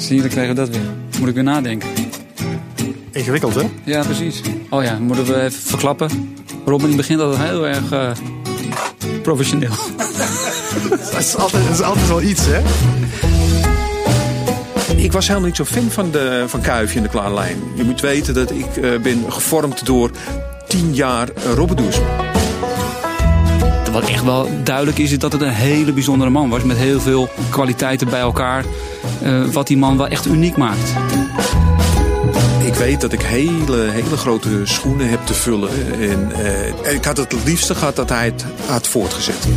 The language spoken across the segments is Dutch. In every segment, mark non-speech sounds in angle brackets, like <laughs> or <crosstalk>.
Zie je, dan krijgen we dat weer. Moet ik weer nadenken. Ingewikkeld, hè? Ja, precies. Oh ja, moeten we even verklappen. Robin begint altijd heel erg uh, professioneel. <laughs> dat, is altijd, dat is altijd wel iets, hè? Ik was helemaal niet zo fan van, de, van Kuifje en de Klaarlijn. Je moet weten dat ik uh, ben gevormd door tien jaar uh, Robbedoes. Wat echt wel duidelijk is, is dat het een hele bijzondere man was. Met heel veel kwaliteiten bij elkaar. Uh, wat die man wel echt uniek maakt. Ik weet dat ik hele, hele grote schoenen heb te vullen. En uh, ik had het het liefste gehad dat hij het had voortgezet.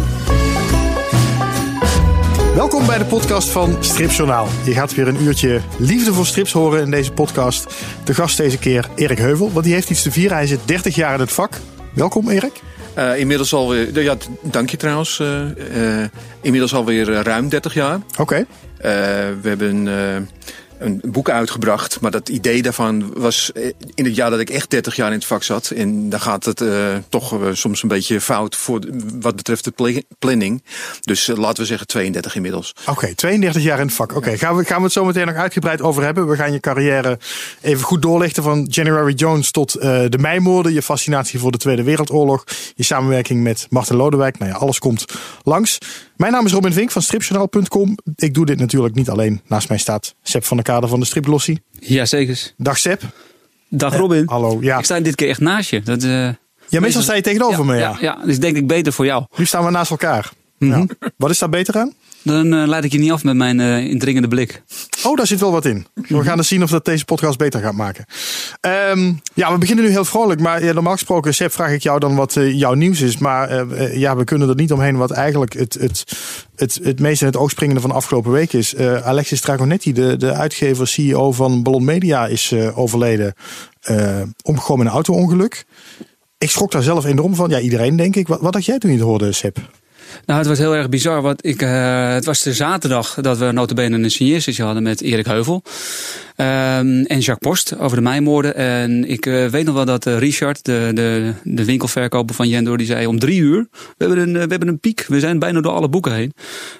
Welkom bij de podcast van Stripjournaal. Je gaat weer een uurtje liefde voor strips horen in deze podcast. De gast deze keer Erik Heuvel, want die heeft iets te vieren. Hij zit 30 jaar in het vak. Welkom Erik. Uh, inmiddels alweer, ja, dank je trouwens. Uh, uh, inmiddels alweer ruim 30 jaar. Oké. Okay. We hebben een boek uitgebracht. Maar dat idee daarvan was in het jaar dat ik echt 30 jaar in het vak zat. En dan gaat het uh, toch uh, soms een beetje fout voor wat betreft de planning. Dus uh, laten we zeggen 32 inmiddels. Oké, okay, 32 jaar in het vak. Oké, okay, gaan, we, gaan we het zo meteen nog uitgebreid over hebben. We gaan je carrière even goed doorlichten van January Jones tot de Meimoorden. Je fascinatie voor de Tweede Wereldoorlog. Je samenwerking met Martin Lodewijk. Nou ja, alles komt langs. Mijn naam is Robin Vink van stripjournaal.com. Ik doe dit natuurlijk niet alleen. Naast mij staat Seb van der Kade van de Striplossie. Ja, zeker. Dag Seb. Dag Robin. Eh, hallo. Ja. Ik sta dit keer echt naast je. Dat, uh, ja, meestal sta je tegenover ja, me. Ja. ja, dus denk ik beter voor jou. Nu staan we naast elkaar. Mm -hmm. ja. Wat is daar beter aan? Dan uh, leid ik je niet af met mijn uh, indringende blik. Oh, daar zit wel wat in. We gaan eens zien of dat deze podcast beter gaat maken. Um, ja, we beginnen nu heel vrolijk. Maar ja, normaal gesproken, Seb, vraag ik jou dan wat uh, jouw nieuws is. Maar ja, we kunnen er niet omheen wat eigenlijk het, het, het, het meest in het oog springende van de afgelopen week is. Alexis Dragonetti, de, de uitgever, CEO van Ballon Media, is overleden. omgekomen in een auto-ongeluk. Ik schrok daar zelf enorm van. Ja, iedereen denk ik. Wat, wat had jij toen je het hoorde, Seb? Nou, het was heel erg bizar. Want ik, uh, het was de zaterdag dat we notabene een signeersessie hadden met Erik Heuvel. Um, en Jacques Post over de mijnmoorden. En ik uh, weet nog wel dat uh, Richard, de, de, de winkelverkoper van Jendor, die zei om drie uur, we hebben, een, we hebben een piek. We zijn bijna door alle boeken heen.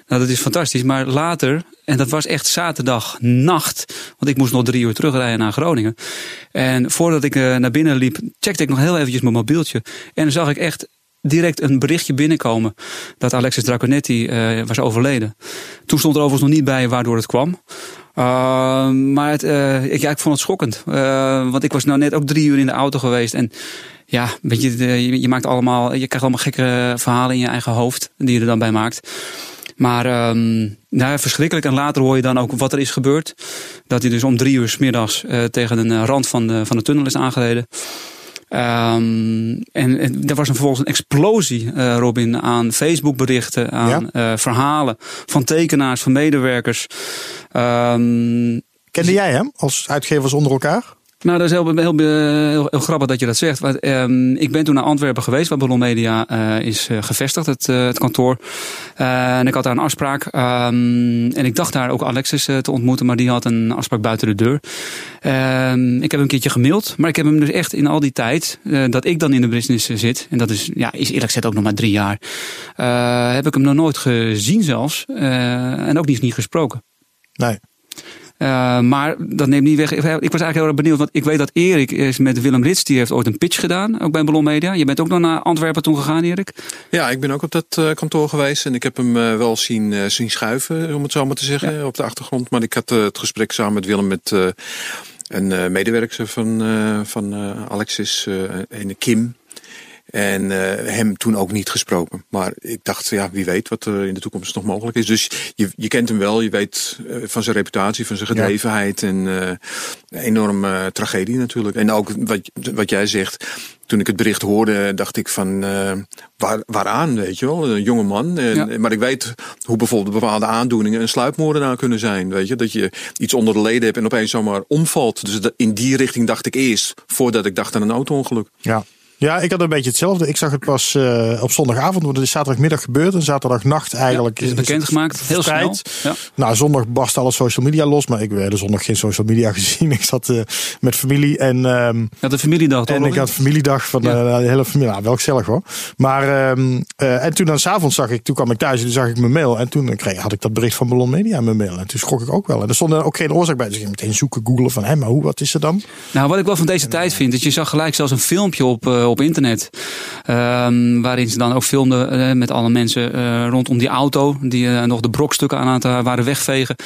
Nou, dat is fantastisch. Maar later, en dat was echt zaterdag nacht, want ik moest nog drie uur terugrijden naar Groningen. En voordat ik naar binnen liep, checkte ik nog heel eventjes mijn mobieltje. En dan zag ik echt direct een berichtje binnenkomen dat Alexis Draconetti uh, was overleden. Toen stond er overigens nog niet bij waardoor het kwam. Uh, maar uh, ik, vond het schokkend. want ik was nou net ook drie uur in de auto geweest. En ja, weet je, maakt allemaal, je krijgt allemaal gekke verhalen in je eigen hoofd die je er dan bij maakt. Maar um, verschrikkelijk. En later hoor je dan ook wat er is gebeurd. Dat hij dus om drie uur s middags tegen een rand van de, van de tunnel is aangereden. Um, en, en er was een, vervolgens een explosie, uh, Robin, aan Facebook berichten, aan ja? uh, verhalen van tekenaars, van medewerkers. Um, Kende jij hem als uitgevers onder elkaar? Nou, dat is heel, heel, grappig dat je dat zegt. Want, um, ik ben toen naar Antwerpen geweest, waar Ballon Media uh, is uh, gevestigd, het, uh, het kantoor. en ik had daar een afspraak. Um, en ik dacht daar ook Alexis te ontmoeten, maar die had een afspraak buiten de deur. Um, ik heb hem een keertje gemaild, maar ik heb hem dus echt in al die tijd dat ik dan in de business zit, en dat is, ja, is eerlijk gezegd ook nog maar drie jaar, heb ik hem nog nooit gezien zelfs. en ook niet, niet gesproken. Nee. Uh, maar dat neemt niet weg. Ik was eigenlijk heel erg benieuwd, want ik weet dat Erik is met Willem Rits, die heeft ooit een pitch gedaan, ook bij Ballon Media. Je bent ook nog naar Antwerpen toen gegaan, Erik? Ja, ik ben ook op dat uh, kantoor geweest en ik heb hem uh, wel zien, zien schuiven, om het zo maar te zeggen, ja. op de achtergrond. Maar ik had het gesprek samen met Willem met een medewerker van, van Alexis, een Kim. En uh, hem toen ook niet gesproken. Maar ik dacht, ja, wie weet wat er in de toekomst nog mogelijk is. Dus je, je kent hem wel, je weet uh, van zijn reputatie, van zijn gedrevenheid. Ja. En uh, een enorme tragedie natuurlijk. En ook wat, wat jij zegt, toen ik het bericht hoorde, dacht ik van waar, waaraan, weet je wel, een jonge man. En, ja. Maar ik weet hoe bijvoorbeeld bepaalde aandoeningen een sluipmoordenaar kunnen zijn. Weet je, dat je iets onder de leden hebt en opeens zomaar omvalt. Dus in die richting dacht ik eerst, voordat ik dacht aan een auto-ongeluk. Ja. Ja, ik had een beetje hetzelfde. Ik zag het pas uh, op zondagavond, want het is zaterdagmiddag gebeurd. En zaterdagnacht eigenlijk ja, is het bekendgemaakt. Heel snel. Ja. Nou, zondag barst alle social media los. Maar ik heb zondag geen social media gezien. <laughs> Ik zat uh, met familie en... Um, had een familiedag toch? En ik had familiedag van ja. de hele familie. Nou, wel gezellig hoor. Maar, um, uh, en toen aan s'avonds zag ik, toen kwam ik thuis en toen zag ik mijn mail. En toen kreeg, had ik dat bericht van Ballon Media in mijn mail. En toen schrok ik ook wel. En er stond ook geen oorzaak bij. Dus ik ging meteen zoeken, googlen van, hé, maar hoe, wat is er dan? Nou, wat ik wel van deze tijd vind, is je zag gelijk zelfs een filmpje op, op internet. Um, waarin ze dan ook filmden uh, met alle mensen uh, rondom die auto. Die nog de brokstukken aan het waren wegvegen.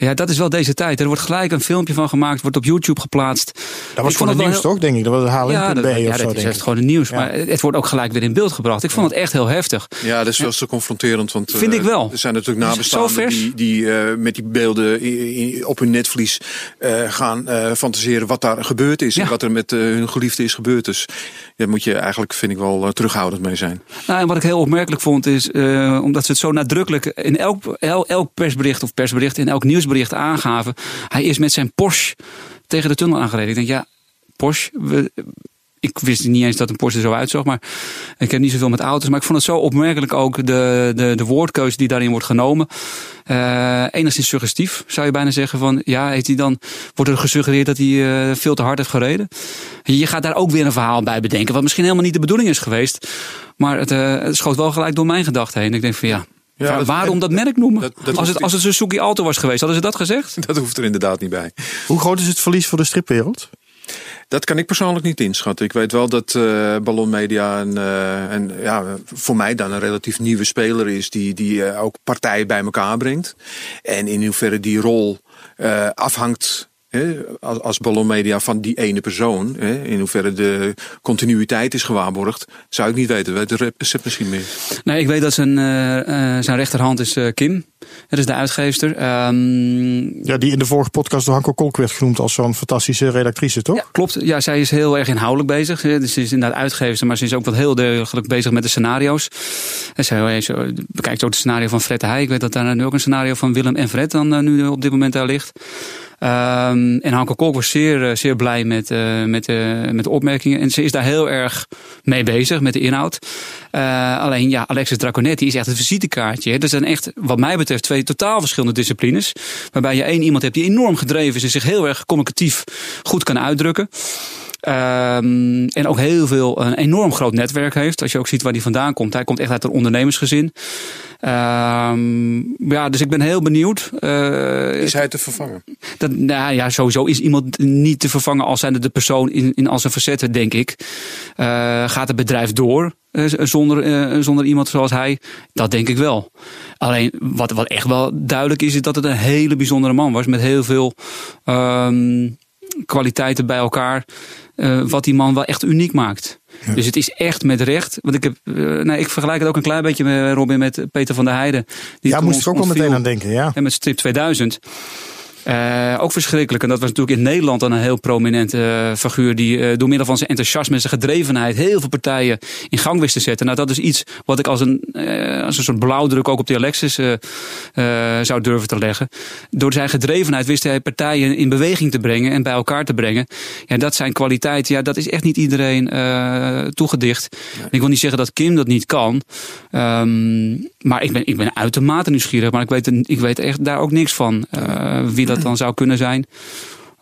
Ja, dat is wel deze tijd. Er wordt gelijk een filmpje van gemaakt, wordt op YouTube geplaatst. Dat was voor het nieuws toch, denk ik? Dat was HLN.be ja, dat, ja, of zo, dat is echt gewoon het nieuws. Maar het wordt ook gelijk weer in beeld gebracht. Ik vond het echt heel heftig. Ja, dat is wel zo confronterend. Want, Vind ik wel. Er zijn natuurlijk nabestaanden die, die uh, met die beelden op hun netvlies uh, gaan uh, fantaseren wat daar gebeurd is. En wat er met hun geliefde is gebeurd. Dus daar moet je eigenlijk, vind ik wel, terughoudend mee zijn. Nou, en wat ik heel opmerkelijk vond is, omdat ze het zo nadrukkelijk in elk, elk, elk persbericht of persbericht, in elk nieuws bericht aangaven. Hij is met zijn Porsche tegen de tunnel aangereden. Ik denk, ja, Porsche. Ik wist niet eens dat een Porsche er zo uitzag, maar ik heb niet zoveel met auto's. Maar ik vond het zo opmerkelijk ook de, de, de woordkeuze die daarin wordt genomen. Uh, enigszins suggestief, zou je bijna zeggen. Van ja, heeft hij dan, wordt er gesuggereerd dat hij uh, veel te hard heeft gereden? Je gaat daar ook weer een verhaal bij bedenken, wat misschien helemaal niet de bedoeling is geweest. Maar het, uh, het schoot wel gelijk door mijn gedachten heen. Ik denk van ja, ja, waarom dat merk noemen? Dat, dat als, het, als het Suzuki Auto was geweest, hadden ze dat gezegd? <laughs> Dat hoeft er inderdaad niet bij. Hoe groot is het verlies voor de stripwereld? Dat kan ik persoonlijk niet inschatten. Ik weet wel dat uh, Ballon Media een, uh, en ja, voor mij dan een relatief nieuwe speler is die, die uh, ook partijen bij elkaar brengt. En in hoeverre die rol afhangt als, als ballonmedia van die ene persoon, in hoeverre de continuïteit is gewaarborgd, zou ik niet weten. Weet de recept misschien meer? Nee, ik weet dat zijn, uh, zijn rechterhand is uh, Kim. Dat is de uitgeefster. Um, ja, die in de vorige podcast door Hanko Kolk werd genoemd als zo'n fantastische redactrice, toch? Ja, klopt. Ja, zij is heel erg inhoudelijk bezig. Dus ze is inderdaad uitgeefster, maar ze is ook wel heel degelijk bezig met de scenario's. En zij bekijkt ook het scenario van Fred de Heij. Ik weet dat daar nu ook een scenario van Willem en Fred dan nu op dit moment daar ligt. Um, en Hanke Kolk was zeer, eh, zeer blij met, uh, met, uh, met de opmerkingen. En ze is daar heel erg mee bezig, met de inhoud. Alleen ja, Alexis Draconetti is echt een visitekaartje. Er zijn echt, wat mij betreft, twee totaal verschillende disciplines. Waarbij je één iemand hebt die enorm gedreven is en zich heel erg communicatief goed kan uitdrukken. Um, en ook heel veel, een enorm groot netwerk heeft. Als je ook ziet waar hij vandaan komt. Hij komt echt uit een ondernemersgezin. Um, ja, dus ik ben heel benieuwd. Uh, is hij te vervangen? Dat, nou ja, sowieso is iemand niet te vervangen als zijnde de persoon in, in al zijn facetten, denk ik. Uh, gaat het bedrijf door uh, zonder, zonder iemand zoals hij? Dat denk ik wel. Alleen wat, wat echt wel duidelijk is, is dat het een hele bijzondere man was. Met heel veel um, kwaliteiten bij elkaar. Uh, wat die man wel echt uniek maakt. Ja. Dus het is echt met recht. Want ik, heb, uh, nou, ik vergelijk het ook een klein beetje met Robin met Peter van der Heijden. Die ja, moest ik ook wel meteen aan denken. Ja. En met Strip 2000. Uh, ook verschrikkelijk. En dat was natuurlijk in Nederland dan een heel prominente uh, figuur. Die uh, door middel van zijn enthousiasme en zijn gedrevenheid heel veel partijen in gang wist te zetten. Nou, dat is iets wat ik als een, als een soort blauwdruk ook op de Alexis zou durven te leggen. Door zijn gedrevenheid wist hij partijen in beweging te brengen en bij elkaar te brengen. Ja, dat zijn kwaliteiten. Ja, dat is echt niet iedereen toegedicht. Nee. Ik wil niet zeggen dat Kim dat niet kan. Um, maar ik ben, ik ben uitermate nieuwsgierig. Maar ik weet, ik weet echt daar ook niks van. wie dat dan zou kunnen zijn.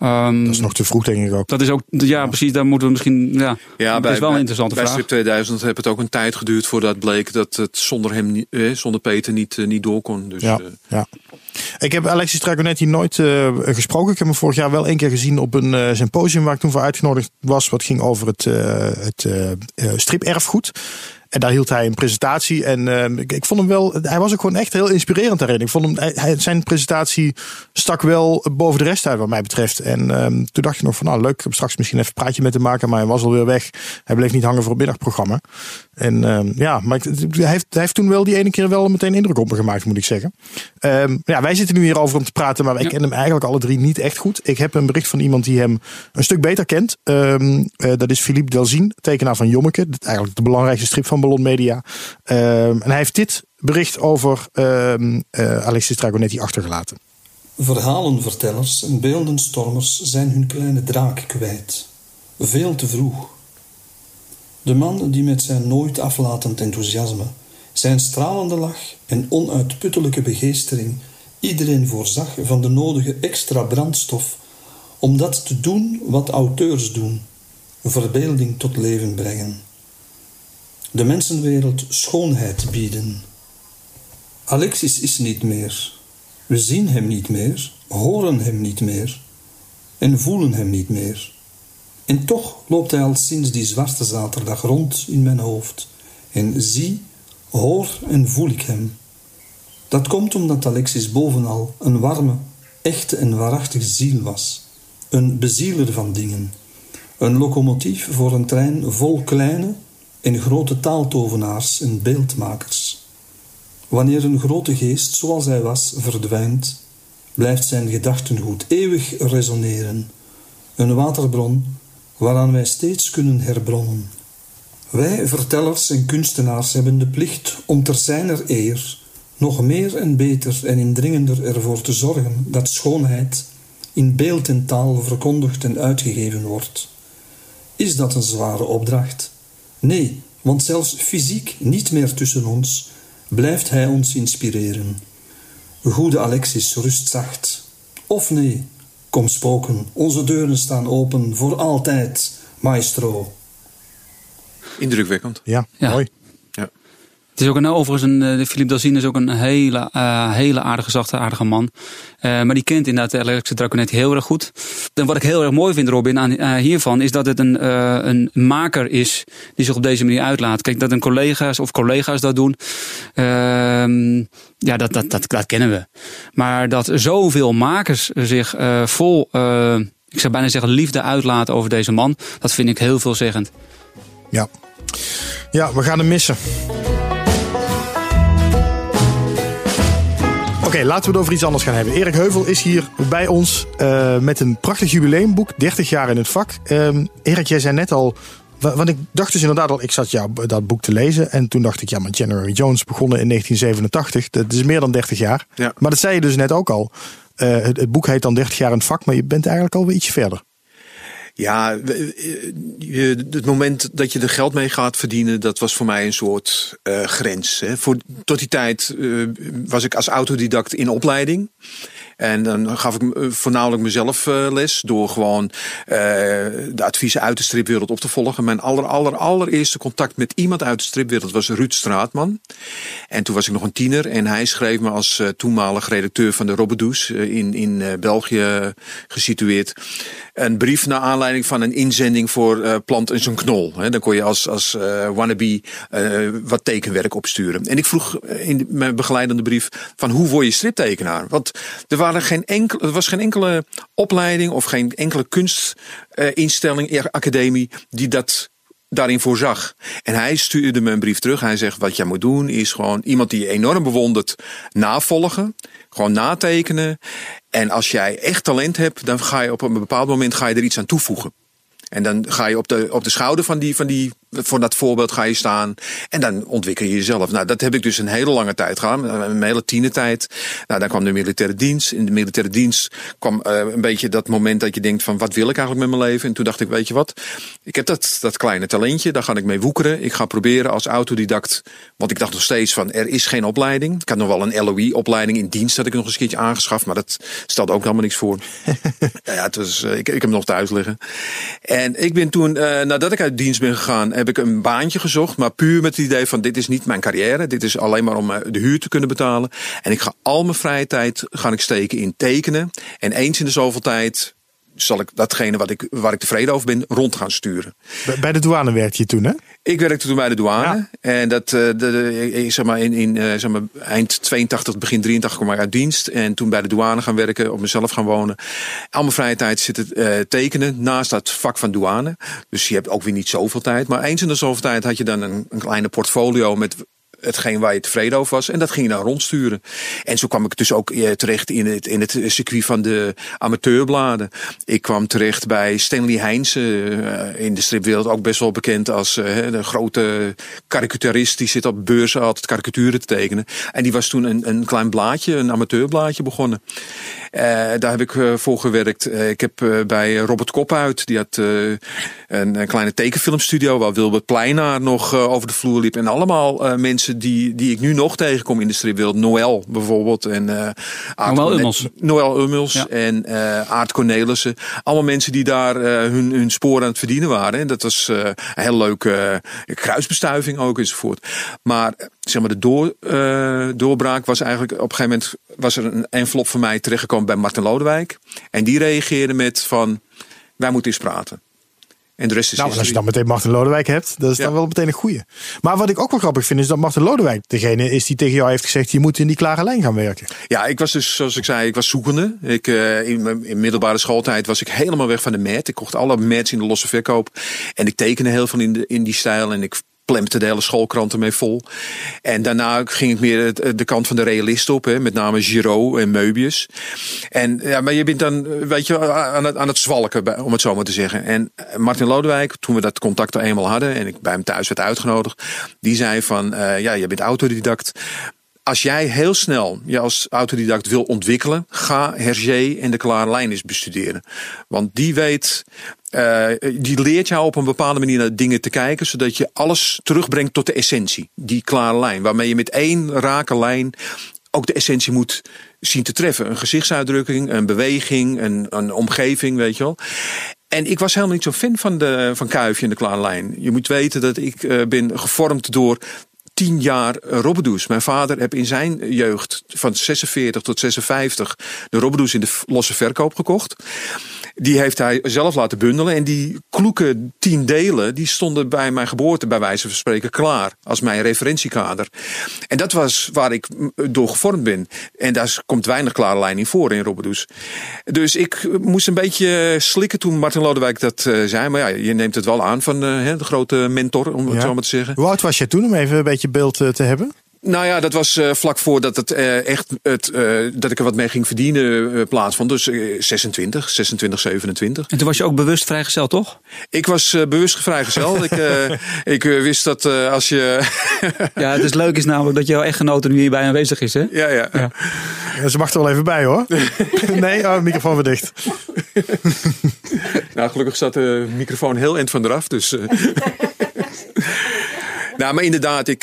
Um, dat is nog te vroeg, denk ik ook. Dat is ook, ja, precies. Daar moeten we misschien. Ja, ja bij, is wel een interessante bij vraag. Bij Strip 2000 heb het ook een tijd geduurd voordat bleek dat het zonder hem, eh, zonder Peter niet, eh, niet door kon. Dus, ja, uh, ja. Ik heb Alexis Dragonetti nooit uh, gesproken. Ik heb hem vorig jaar wel één keer gezien op een uh, symposium waar ik toen voor uitgenodigd was. Wat ging over het, uh, het striperfgoed. En daar hield hij een presentatie. En uh, ik, ik, vond hem wel. Hij was ook gewoon echt heel inspirerend daarin. Ik vond hem. Hij, zijn presentatie stak wel boven de rest uit, wat mij betreft. En um, toen dacht je nog van. Nou, leuk. Ik straks misschien even een praatje met hem maken. Maar hij was alweer weg. Hij bleef niet hangen voor het middagprogramma. En um, ja, maar hij heeft, hij heeft toen wel die ene keer wel meteen indruk op me gemaakt, moet ik zeggen. Um, ja, wij zitten nu hier over om te praten. Maar wij ja. kennen hem eigenlijk alle drie niet echt goed. Ik heb een bericht van iemand die hem een stuk beter kent. Uh, dat is Philippe Delzien, tekenaar van Jommeke. Eigenlijk de belangrijkste strip van Ballon Media. Um, en hij heeft dit bericht over um, uh, Alexis Dragonetti achtergelaten. Verhalenvertellers en beeldenstormers zijn hun kleine draak kwijt. Veel te vroeg. De man die met zijn nooit aflatend enthousiasme, zijn stralende lach en onuitputtelijke begeestering iedereen voorzag van de nodige extra brandstof om dat te doen wat auteurs doen: verbeelding tot leven brengen. De mensenwereld schoonheid bieden. Alexis is niet meer. We zien hem niet meer, horen hem niet meer en voelen hem niet meer. En toch loopt hij al sinds die zwarte zaterdag rond in mijn hoofd. En zie, hoor en voel ik hem. Dat komt omdat Alexis bovenal een warme, echte en waarachtige ziel was. Een bezieler van dingen. Een locomotief voor een trein vol kleine en grote taaltovenaars en beeldmakers. Wanneer een grote geest zoals hij was verdwijnt, blijft zijn gedachtengoed eeuwig resoneren. Een waterbron waaraan wij steeds kunnen herbronnen. Wij, vertellers en kunstenaars, hebben de plicht om ter zijner eer nog meer en beter en indringender ervoor te zorgen dat schoonheid in beeld en taal verkondigd en uitgegeven wordt. Is dat een zware opdracht? Nee, want zelfs fysiek niet meer tussen ons blijft hij ons inspireren. Goede Alexis rust zacht. Of nee, kom spoken, onze deuren staan open voor altijd, maestro. Indrukwekkend. Ja, Ja. mooi. Het is ook een, overigens, een, eh, Philippe Dalzin is ook een hele, eh, hele aardige, zachte, aardige man. Eh, maar die kent inderdaad de elektrische draconet heel erg goed. En wat ik heel erg mooi vind, Robin, aan, hiervan, is dat het een, een maker is die zich op deze manier uitlaat. Kijk, dat een collega's of collega's dat doen, ehm, ja, dat, dat, dat, dat kennen we. Maar dat zoveel makers zich vol, ik zou bijna zeggen, liefde uitlaten over deze man, dat vind ik heel veelzeggend. Ja. ja, we gaan hem missen. Oké, laten we het over iets anders gaan hebben. Erik Heuvel is hier bij ons eh, met een prachtig jubileumboek. 30 jaar in het vak. Ehm, Erik, jij zei net al... wa- Want ik dacht dus inderdaad al, ik zat jou dat boek te lezen. En toen dacht ik, ja, maar January Jones begonnen in 1987. Dat is meer dan 30 jaar. Ja. Maar dat zei je dus net ook al. Eh, het, het boek heet dan 30 jaar in het vak, maar je bent eigenlijk alweer ietsje verder. Ja, eh, je- het moment dat je er geld mee gaat verdienen, dat was voor mij een soort eh, grens. Hè. Voor, tot die tijd eh, was ik als autodidact in opleiding. En dan gaf ik eh, voornamelijk mezelf eh, les door gewoon eh, de adviezen uit de stripwereld op te volgen. Mijn aller, aller, allereerste contact met iemand uit de stripwereld was Ruud Straatman. En toen was ik nog een tiener en hij schreef me als eh, toenmalig redacteur van de Robbedoes eh, in, in eh, België gesitueerd een brief naar aanleiding van een inzending voor eh, Plant en zijn knol. Hè, dan kon je als, als eh, wannabe eh, wat tekenwerk opsturen. En ik vroeg in mijn begeleidende brief van hoe word je striptekenaar? Want er, waren geen enkel, er was geen enkele opleiding of geen enkele kunstinstelling, academie die dat daarin voorzag. En hij stuurde me een brief terug. Hij zegt, wat jij moet doen is gewoon iemand die je enorm bewondert navolgen. Gewoon natekenen. En als jij echt talent hebt, dan ga je op een bepaald moment ga je er iets aan toevoegen. En dan ga je op de, op de schouder van, die, van, die, van dat voorbeeld ga je staan. En dan ontwikkel je jezelf. Nou, dat heb ik dus een hele lange tijd gedaan. Een hele tienertijd. Nou, dan kwam de militaire dienst. In de militaire dienst kwam uh, een beetje dat moment dat je denkt van... wat wil ik eigenlijk met mijn leven? En toen dacht ik, weet je wat? Ik heb dat, dat kleine talentje. Daar ga ik mee woekeren. Ik ga proberen als autodidact... want ik dacht nog steeds van, er is geen opleiding. Ik had nog wel een LOE-opleiding in dienst. Dat ik nog eens een keertje aangeschaft. Maar dat stelde ook helemaal niks voor. <laughs> ja, het was, uh, ik, ik heb hem nog thuis liggen. En ik ben toen, uh, nadat ik uit dienst ben gegaan, heb ik een baantje gezocht. Maar puur met het idee van dit is niet mijn carrière. Dit is alleen maar om uh, de huur te kunnen betalen. En ik ga al mijn vrije tijd ga ik steken in tekenen. En eens in de zoveel tijd zal ik datgene wat ik, waar ik tevreden over ben, rond gaan sturen. Bij de douane werkte je toen, hè? Ik werkte toen bij de douane. Ja. En dat, uh, de, de, zeg maar, in, in zeg maar, eind 82, begin 83 kwam ik uit dienst. En toen bij de douane gaan werken, op mezelf gaan wonen. Al mijn vrije tijd zitten uh, tekenen naast dat vak van douane. Dus je hebt ook weer niet zoveel tijd. Maar eens in de zoveel tijd had je dan een, een kleine portfolio met hetgeen waar je tevreden over was. En dat ging je dan rondsturen. En zo kwam ik dus ook terecht in het, in het circuit van de amateurbladen. Ik kwam terecht bij Stanley Heinze, uh, in de stripwereld ook best wel bekend als uh, de grote karikaturist. Die zit op beurzen altijd karikaturen te tekenen. En die was toen een, een klein blaadje, een amateurblaadje begonnen. Daar heb ik voor gewerkt. ik heb bij Robert Kophuit, die had een, een kleine tekenfilmstudio waar Wilbert Pleinaar nog uh, over de vloer liep. En allemaal uh, mensen die, die ik nu nog tegenkom in de stripwereld. Noël bijvoorbeeld. En, uh, Noël Ummels. Noël Ummels ja. en Aart Cornelissen. Allemaal mensen die daar hun, hun sporen aan het verdienen waren. En dat was een heel leuke kruisbestuiving ook enzovoort. Maar zeg maar de door, doorbraak was eigenlijk op een gegeven moment was er een envelop van mij terechtgekomen bij Martin Lodewijk. En die reageerde met van wij moeten eens praten. En de rest is nou, als je dan meteen Martin Lodewijk hebt, dat is ja. dan wel meteen een goeie. Maar wat ik ook wel grappig vind, is dat Martin Lodewijk degene is die tegen jou heeft gezegd: je moet in die klare lijn gaan werken. Ja, ik was dus, zoals ik zei, ik was zoekende. Ik, uh, in mijn in middelbare schooltijd was ik helemaal weg van de mat. Ik kocht alle mats in de losse verkoop. En ik tekende heel veel in, de, in die stijl. En ik plempte de hele schoolkranten mee vol. En daarna ging ik meer de kant van de realist op, hè, met name Giraud en Möbius. En ja, maar je bent dan, weet je, aan het, aan het zwalken, om het zo maar te zeggen. En Martin Lodewijk, toen we dat contact er eenmaal hadden en ik bij hem thuis werd uitgenodigd, die zei van, uh, ja, je bent autodidact als jij heel snel je als autodidact wil ontwikkelen, ga Hergé en de Klare Lijn eens bestuderen. Want die weet, die leert jou op een bepaalde manier naar dingen te kijken, zodat je alles terugbrengt tot de essentie. Die klare lijn, waarmee je met één rake lijn ook de essentie moet zien te treffen. Een gezichtsuitdrukking, een beweging, een, een omgeving, weet je wel. En ik was helemaal niet zo fan van, de, van Kuifje en de klare lijn. Je moet weten dat ik uh, ben gevormd door tien jaar Robbedoes. Mijn vader heb in zijn jeugd van 46 tot 56 de Robbedoes in de losse verkoop gekocht. Die heeft hij zelf laten bundelen. En die kloeke tien delen, die stonden bij mijn geboorte bij wijze van spreken klaar. Als mijn referentiekader. En dat was waar ik door gevormd ben. En daar komt weinig klare lijn in voor in Robbedoes. Dus ik moest een beetje slikken toen Martin Lodewijk dat uh, zei. Maar ja, je neemt het wel aan van uh, de grote mentor, om het ja. zo maar te zeggen. Hoe oud was je toen, om even een beetje beeld uh, te hebben? Nou ja, dat was uh, vlak voordat het uh, echt het, uh, dat ik er wat mee ging verdienen plaatsvond. Dus 26, 26, 27. En toen was je ook bewust vrijgezel, toch? Ik was bewust vrijgezel. ik ik wist dat als je. <laughs> ja, het is leuk is namelijk dat jouw echtgenote nu hierbij aanwezig is, hè? Ja, ja. ja. ja ze mag er wel even bij, hoor. <laughs> nee, oh, microfoon weer dicht. <laughs> nou, gelukkig zat de microfoon heel eind van eraf, dus. nou, maar inderdaad, ik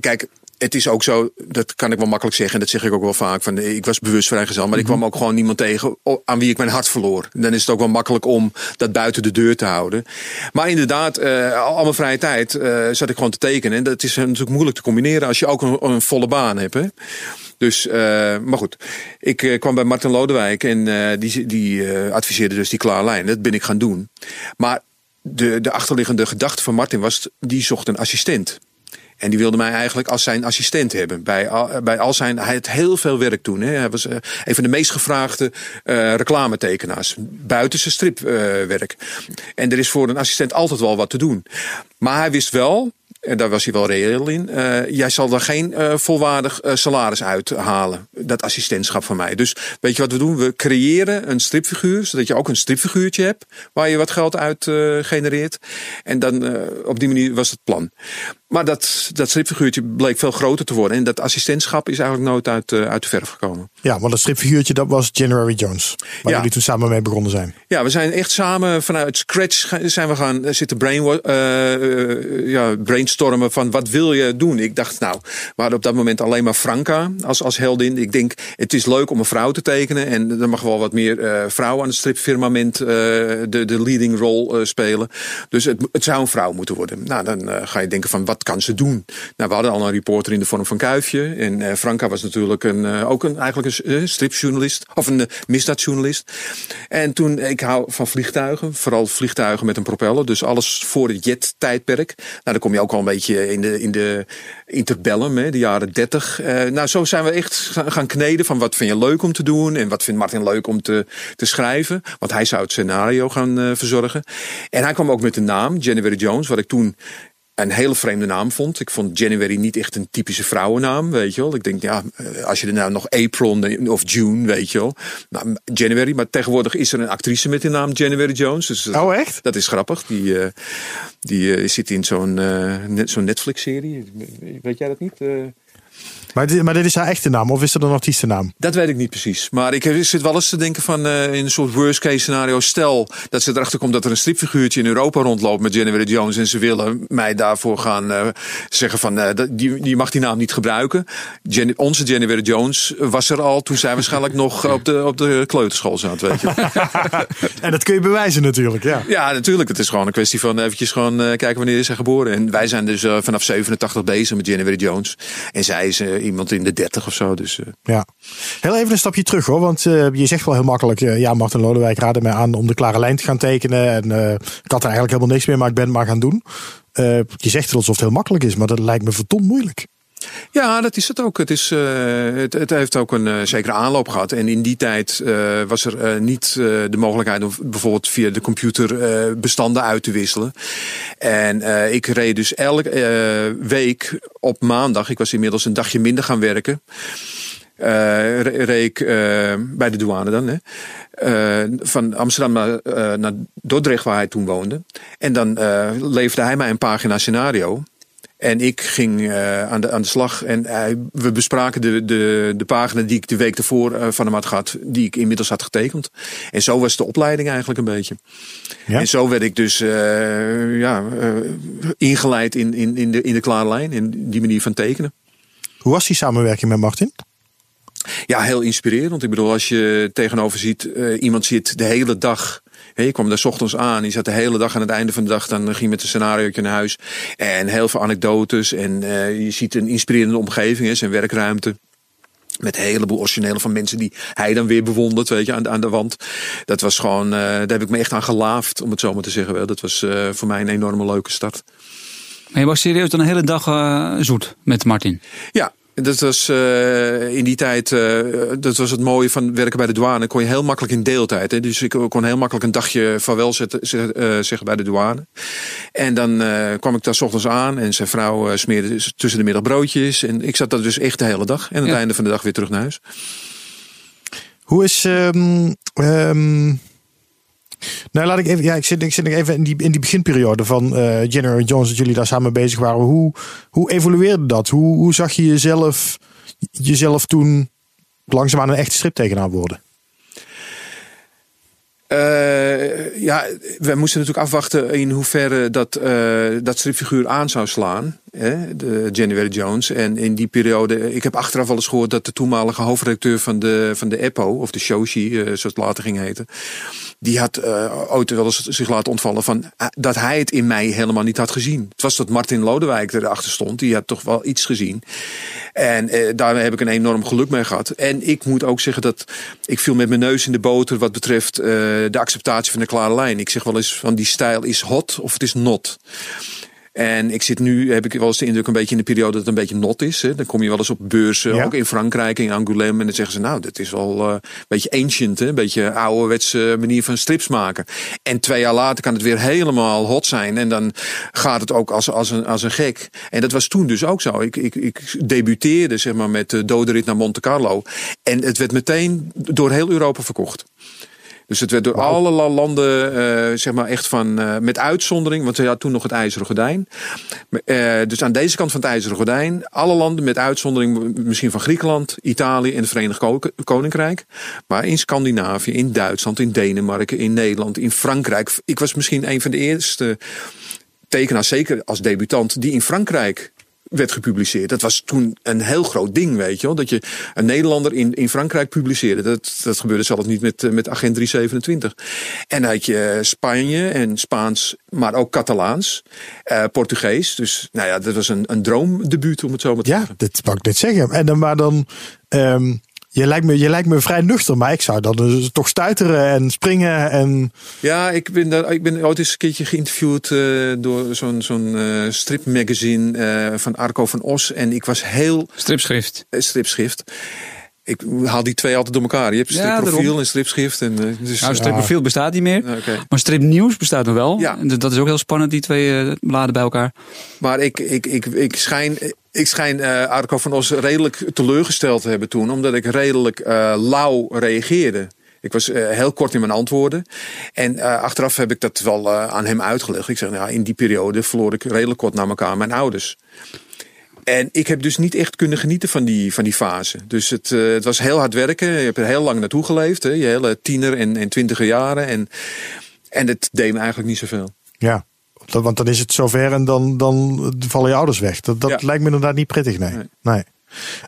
kijk het is ook zo, dat kan ik wel makkelijk zeggen. En dat zeg ik ook wel vaak. Van, ik was bewust vrijgezel. Maar ik kwam ook gewoon niemand tegen aan wie ik mijn hart verloor. Dan is het ook wel makkelijk om dat buiten de deur te houden. Maar inderdaad, uh, al mijn vrije tijd uh, zat ik gewoon te tekenen. En dat is natuurlijk moeilijk te combineren als je ook een, een volle baan hebt. Hè? Dus, uh, maar goed. Ik uh, kwam bij Martin Lodewijk en uh, die, die adviseerde dus die klare lijn. Dat ben ik gaan doen. Maar de, de achterliggende gedachte van Martin was, die zocht een assistent. En die wilde mij eigenlijk als zijn assistent hebben. Bij al, bij al zijn, hij had heel veel werk doen. Hè. Hij was uh, een van de meest gevraagde uh, reclametekenaars. Buiten zijn stripwerk. En er is voor een assistent altijd wel wat te doen. Maar hij wist wel, daar was hij wel reëel in. Uh, jij zal daar geen uh, volwaardig uh, salaris uithalen. Dat assistentschap van mij. Dus weet je wat we doen? We creëren een stripfiguur. Zodat je ook een stripfiguurtje hebt. Waar je wat geld uit genereert. En dan op die manier was het plan. Maar dat, dat stripfiguurtje bleek veel groter te worden. En dat assistentschap is eigenlijk nooit uit, uit de verf gekomen. Ja, want dat stripfiguurtje dat was January Jones. Waar ja. jullie toen samen mee begonnen zijn. Ja, we zijn echt samen vanuit scratch zijn we gaan zitten brain, ja, brainstormen van wat wil je doen. Ik dacht nou, we hadden op dat moment alleen maar Franka als, als heldin. Ik denk het is leuk om een vrouw te tekenen. En er mag wel wat meer uh, vrouwen aan het stripfirmament de, de leading role spelen. Dus het, het zou een vrouw moeten worden. Nou, dan ga je denken van wat kan ze doen? Nou, we hadden al een reporter in de vorm van Kuifje. En Franka was natuurlijk een, ook een, eigenlijk een stripjournalist. Of een misdaadjournalist. En toen, ik hou van vliegtuigen. Vooral vliegtuigen met een propeller. Dus alles voor het jet-tijdperk. Nou, dan kom je ook al beetje in de, in de interbellum, hè, de jaren dertig. nou, zo zijn we echt gaan kneden van wat vind je leuk om te doen. En wat vindt Martin leuk om te, te schrijven. Want hij zou het scenario gaan verzorgen. En hij kwam ook met de naam, January Jones. Wat ik toen een hele vreemde naam vond. Ik vond January niet echt een typische vrouwennaam, weet je wel. Ik denk, ja, eh, als je er nou nog April of June, weet je wel. Nou, January, maar tegenwoordig is er een actrice met de naam January Jones. Dus oh, echt? Dat is grappig. Die, uh, die uh, zit in zo'n uh, net, zo'n Netflix-serie. Weet jij dat niet? Maar dit, maar dit is haar echte naam of is er een artiestennaam? Dat weet ik niet precies. Maar ik zit wel eens te denken van uh, in een soort worst case scenario. Stel dat ze erachter komt dat er een stripfiguurtje in Europa rondloopt met Jennifer Jones. En ze willen mij daarvoor gaan uh, zeggen van uh, die, die mag die naam niet gebruiken. Onze Jennifer Jones was er al toen zij waarschijnlijk <laughs> nog op de, op de kleuterschool zat. Weet je. <laughs> en dat kun je bewijzen natuurlijk. Ja, ja natuurlijk. Het is gewoon een kwestie van eventjes gewoon kijken wanneer is hij geboren. En wij zijn dus vanaf 87 bezig met Jennifer Jones. En zij is iemand in de 30 of zo. Dus, uh. Ja, heel even een stapje terug hoor. Want uh, je zegt wel heel makkelijk: uh, ja, Martin Lodewijk raadde mij aan om de klare lijn te gaan tekenen. En ik had er eigenlijk helemaal niks meer, maar ik ben maar gaan doen. je zegt het alsof het heel makkelijk is, maar dat lijkt me verdomd moeilijk. Ja, dat is het ook. Het, is, uh, het, heeft ook een uh, zekere aanloop gehad. En in die tijd uh, was er niet de mogelijkheid om bijvoorbeeld via de computer bestanden uit te wisselen. En ik reed dus elke week op maandag, ik was inmiddels een dagje minder gaan werken. reed ik bij de douane dan, hè. van Amsterdam naar, naar Dordrecht, waar hij toen woonde. En dan leverde hij mij een pagina scenario. En ik ging uh, aan, de, aan de slag en uh, we bespraken de, de, de pagina die ik de week ervoor uh, van hem had gehad, die ik inmiddels had getekend. En zo was de opleiding eigenlijk een beetje. Ja? En zo werd ik dus ja, ingeleid in, in, in, de, in de klare lijn, in die manier van tekenen. Hoe was die samenwerking met Martin? Ja, heel inspirerend. Ik bedoel, als je tegenover ziet, iemand zit de hele dag je kwam daar ochtends aan, je zat de hele dag aan het einde van de dag, dan ging je met een scenario naar huis. En heel veel anekdotes en uh, je ziet een inspirerende omgeving, zijn werkruimte. Met een heleboel originele van mensen die hij dan weer bewondert, weet je, aan, aan de wand. Dat was gewoon, uh, daar heb ik me echt aan gelaafd, om het zo maar te zeggen. Wel. Dat was uh, voor mij een enorme leuke start. Maar je was serieus dan een hele dag zoet met Martin? Ja, dat was uh, in die tijd, uh, dat was het mooie van werken bij de douane. Kon je heel makkelijk in deeltijd. Hè? Dus ik kon heel makkelijk een dagje vaarwel zetten, uh, zeggen bij de douane. En dan kwam ik daar s ochtends aan en zijn vrouw smeerde tussen de middag broodjes. En ik zat daar dus echt de hele dag. En aan het einde van de dag weer terug naar huis. Hoe is... Um, um nou, laat ik even. Ja, ik zit, ik zit even in die, in die beginperiode van uh, Jenner Jones, dat jullie daar samen bezig waren. Hoe, hoe evolueerde dat? Hoe, hoe zag je jezelf, jezelf toen langzaamaan een echte strip worden? Uh, ja, we moesten natuurlijk afwachten in hoeverre dat, uh, dat stripfiguur aan zou slaan. De January Jones. En in die periode, ik heb achteraf wel eens gehoord dat de toenmalige hoofdredacteur van de, van de EPO, of de Shoshi, uh, zoals het later ging heten die had uh, ooit wel eens zich laten ontvallen van uh, dat hij het in mij helemaal niet had gezien. Het was dat Martin Lodewijk erachter stond. Die had toch wel iets gezien. En daar heb ik een enorm geluk mee gehad. En ik moet ook zeggen dat ik viel met mijn neus in de boter wat betreft de acceptatie van de klare lijn. Ik zeg wel eens van die stijl is hot of het is not. En ik zit nu, heb ik wel eens de indruk, een beetje in de periode dat het een beetje not is. Hè. Dan kom je wel eens op beurzen, ook in Frankrijk, in Angoulême. En dan zeggen ze, nou, dit is wel uh, een beetje ancient, hè. een beetje ouderwetse manier van strips maken. En twee jaar later kan het weer helemaal hot zijn. En dan gaat het ook als, als, een, als een gek. En dat was toen dus ook zo. Ik, ik, ik debuteerde zeg maar, met de dode rit naar Monte Carlo. En het werd meteen door heel Europa verkocht. Dus het werd door alle landen, uh, zeg maar echt van, uh, met uitzondering, want ze had toen nog het IJzeren Gordijn. Uh, dus aan deze kant van het IJzeren Gordijn, alle landen met uitzondering misschien van Griekenland, Italië en het Verenigd Koninkrijk. Maar in Scandinavië, in Duitsland, in Denemarken, in Nederland, in Frankrijk. Ik was misschien een van de eerste tekenaars, zeker als debutant, die in Frankrijk werd gepubliceerd. Dat was toen een heel groot ding, weet je wel. Dat je een Nederlander in, in Frankrijk publiceerde. Dat, dat gebeurde zelfs niet met, met Agent 327. En dan had je Spanje en Spaans, maar ook Catalaans, uh, Portugees. Dus nou ja, dat was een, een droomdebuut om het zo maar te ja, zeggen. Ja, dat wou ik net zeggen. En dan maar dan... Um je lijkt, me, je lijkt me vrij nuchter, maar ik zou dan dus toch stuiteren en springen. En... Ja, ik ben, daar, ik ben ooit eens een keertje geïnterviewd uh, door zo'n zo'n uh, stripmagazine uh, van Arco van Os. En ik was heel... Stripschrift. stripschrift. Ik haal die twee altijd door elkaar. Je hebt stripprofiel ja, en stripschrift. En, dus, nou, stripprofiel bestaat niet meer. Okay. Maar stripnieuws bestaat nog wel. Ja. Dat is ook heel spannend, die twee bladen bij elkaar. Maar ik, ik, ik, ik schijn ik schijn uh, Arco van Os redelijk teleurgesteld te hebben toen, omdat ik redelijk uh, lauw reageerde. Ik was uh, heel kort in mijn antwoorden. En achteraf heb ik dat wel aan hem uitgelegd. Ik zeg, nou, in die periode verloor ik redelijk kort na elkaar mijn ouders. En ik heb dus niet echt kunnen genieten van die, van die fase. Dus het, uh, het was heel hard werken. Je hebt er heel lang naartoe geleefd. Hè? Je hele tiener en, en twintiger jaren. En, en het deed me eigenlijk niet zoveel. Ja, want dan is het zover en dan, dan vallen je ouders weg. Dat, dat Ja. lijkt me inderdaad niet prettig, nee. Nee. nee.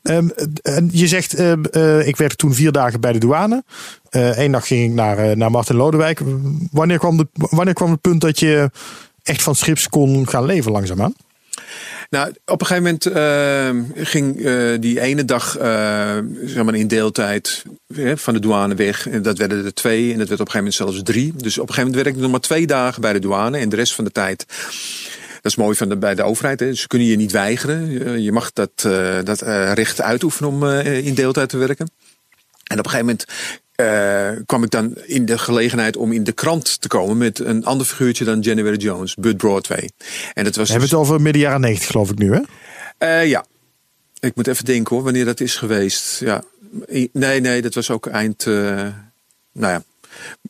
Ehm, en je zegt, ehm, eh, ik werkte toen vier dagen bij de douane. Eén dag ging ik naar, eh, naar Martin Lodewijk. Wanneer kwam, de, wanneer kwam het punt dat je echt van strips kon gaan leven langzaamaan? Nou, op een gegeven moment eh, ging eh, die ene dag eh, zeg maar in deeltijd van de douane weg. En dat werden er twee en dat werd op een gegeven moment zelfs drie. Dus op een gegeven moment werkte ik nog maar twee dagen bij de douane. En de rest van de tijd, dat is mooi van de, bij de overheid. Hè, ze kunnen je niet weigeren. Je- mag dat, dat recht uitoefenen om in deeltijd te werken. En op een gegeven moment eh, kwam ik dan in de gelegenheid om in de krant te komen met een ander figuurtje dan January Jones, Bud Broadway. En dat was We hebben het over midden jaren 90 geloof ik nu, hè? eh, ja. Ik moet even denken hoor, wanneer dat is geweest. Ja. Nee, nee, dat was ook eind. eh, nou ja,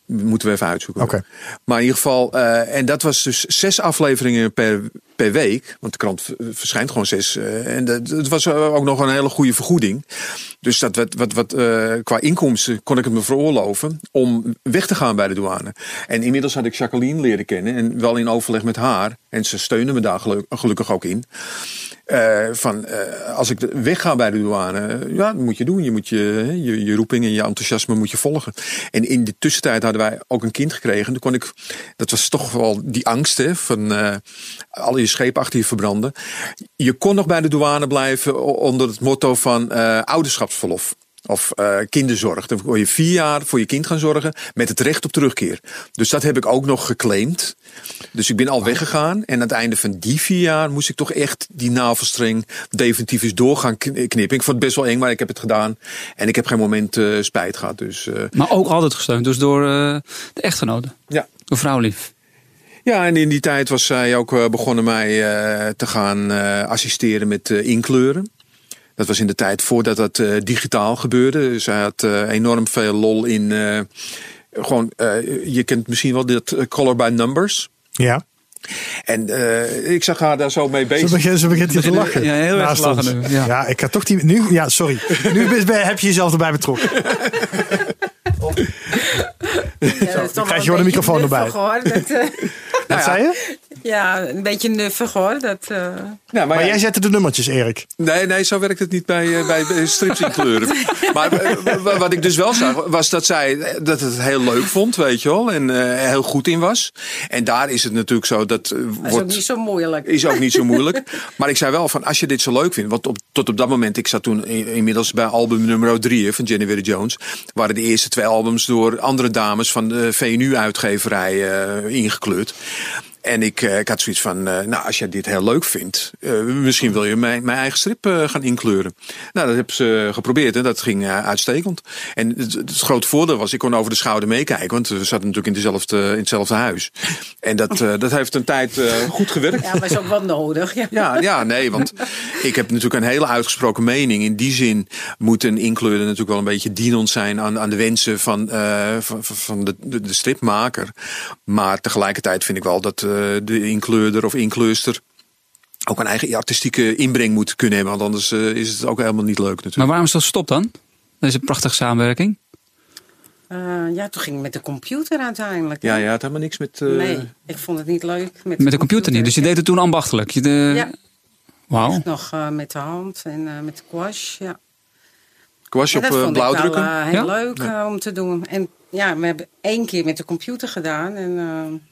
moeten we even uitzoeken. Oké. Maar in ieder geval, eh, en dat was dus zes afleveringen per, per week. Want de krant verschijnt gewoon zes. eh, en dat- het was ook nog een hele goede vergoeding. Dus dat wat, wat, wat, eh, qua inkomsten kon ik het me veroorloven om weg te gaan bij de douane. En inmiddels had ik Jacqueline leren kennen. En wel in overleg met haar. En ze steunde me daar geluk- gelukkig ook in. Eh, van eh, als ik wegga bij de douane, ja, dat moet je doen. Je moet je, je, je roeping en je enthousiasme moet je volgen. En in de tussentijd hadden wij ook een kind gekregen. Toen kon ik, dat was toch wel die angst hè, van eh al je schepen achter je verbranden. Je kon nog bij de douane blijven onder het motto van ouderschapsverlof. Of eh, kinderzorg. Dan kon je vier jaar voor je kind gaan zorgen met het recht op terugkeer. Dus dat heb ik ook nog geclaimd. Dus ik ben al weggegaan. En aan het einde van die vier jaar moest ik toch echt die navelstreng definitief eens door gaan kn- knippen. Ik vond het best wel eng, maar ik heb het gedaan. En ik heb geen moment eh, spijt gehad. Dus eh, Maar ook altijd gesteund, dus door de echtgenoten, ja. door vrouwlief. Ja, en in die tijd was zij ook begonnen mij te gaan assisteren met inkleuren. Dat was in de tijd voordat dat eh, digitaal gebeurde. Zij had eh, enorm veel lol in. eh, gewoon, eh, je kent misschien wel dit color by numbers. Ja. En eh, ik zag haar daar zo mee Ze bezig. begint, ze begint hier te lachen. Ja, heel erg lachen nu, ja. Ja. ik ga toch die. Nu, ja, sorry. Nu heb je jezelf erbij betrokken. <laughs> Krijg je wel de een microfoon erbij. nuffig, Hoor. Dat, <laughs> eh, Wat zei je? ja, een beetje nuffig hoor. Dat, eh, Nou, maar Maar ja, jij zette de nummertjes, Erik. Nee, nee, zo werkt het niet bij, eh, bij strips in kleuren. <laughs> maar wa- wat ik dus wel zag, was dat zij dat het heel leuk vond, weet je wel. En eh, heel goed in was. En daar is het natuurlijk zo, dat dat is ook wordt... niet zo moeilijk. Is ook niet zo <laughs> moeilijk. Maar ik zei wel van, als je dit zo leuk vindt. Want op, tot op dat moment, ik zat toen in- inmiddels bij album nummer 3 van January Jones. Waren de eerste twee albums door andere dames van de VNU-uitgeverij eh, ingekleurd. En ik, eh, ik had zoiets van, eh, nou, als je dit heel leuk vindt, eh, misschien wil je mijn, mijn eigen strip gaan inkleuren. Nou, dat hebben ze geprobeerd en dat ging uitstekend. En het, het grote voordeel was, ik kon over de schouder meekijken, want we zaten natuurlijk in, dezelfde, in hetzelfde huis. En dat, dat heeft een tijd goed gewerkt. Ja, maar is ook wel nodig. Ja. Ja, ja, nee, want ik heb natuurlijk een hele uitgesproken mening. In die zin moet een inkleurer natuurlijk wel een beetje dienend zijn aan, aan de wensen van, van, van- de, de, de stripmaker. Maar tegelijkertijd vind ik wel dat de inkleurder of inkleurster ook een eigen artistieke inbreng moet kunnen hebben. Want anders eh, is het ook helemaal niet leuk natuurlijk. Maar waarom is dat stop dan? Deze prachtige samenwerking. Eh, ja, toen ging ik met de computer uiteindelijk. ja, je had helemaal niks met... eh, Nee, ik vond het niet leuk. Met, Met de computer niet, dus je deed het toen ambachtelijk. Je de... Ja. Wauw. Nog eh, met de hand en eh, met de gouache, ja. kwastje op dat eh, vond ik wel blauwdrukken. eh, heel Ja? leuk eh, om te doen. En ja, we hebben één keer met de computer gedaan. En, eh,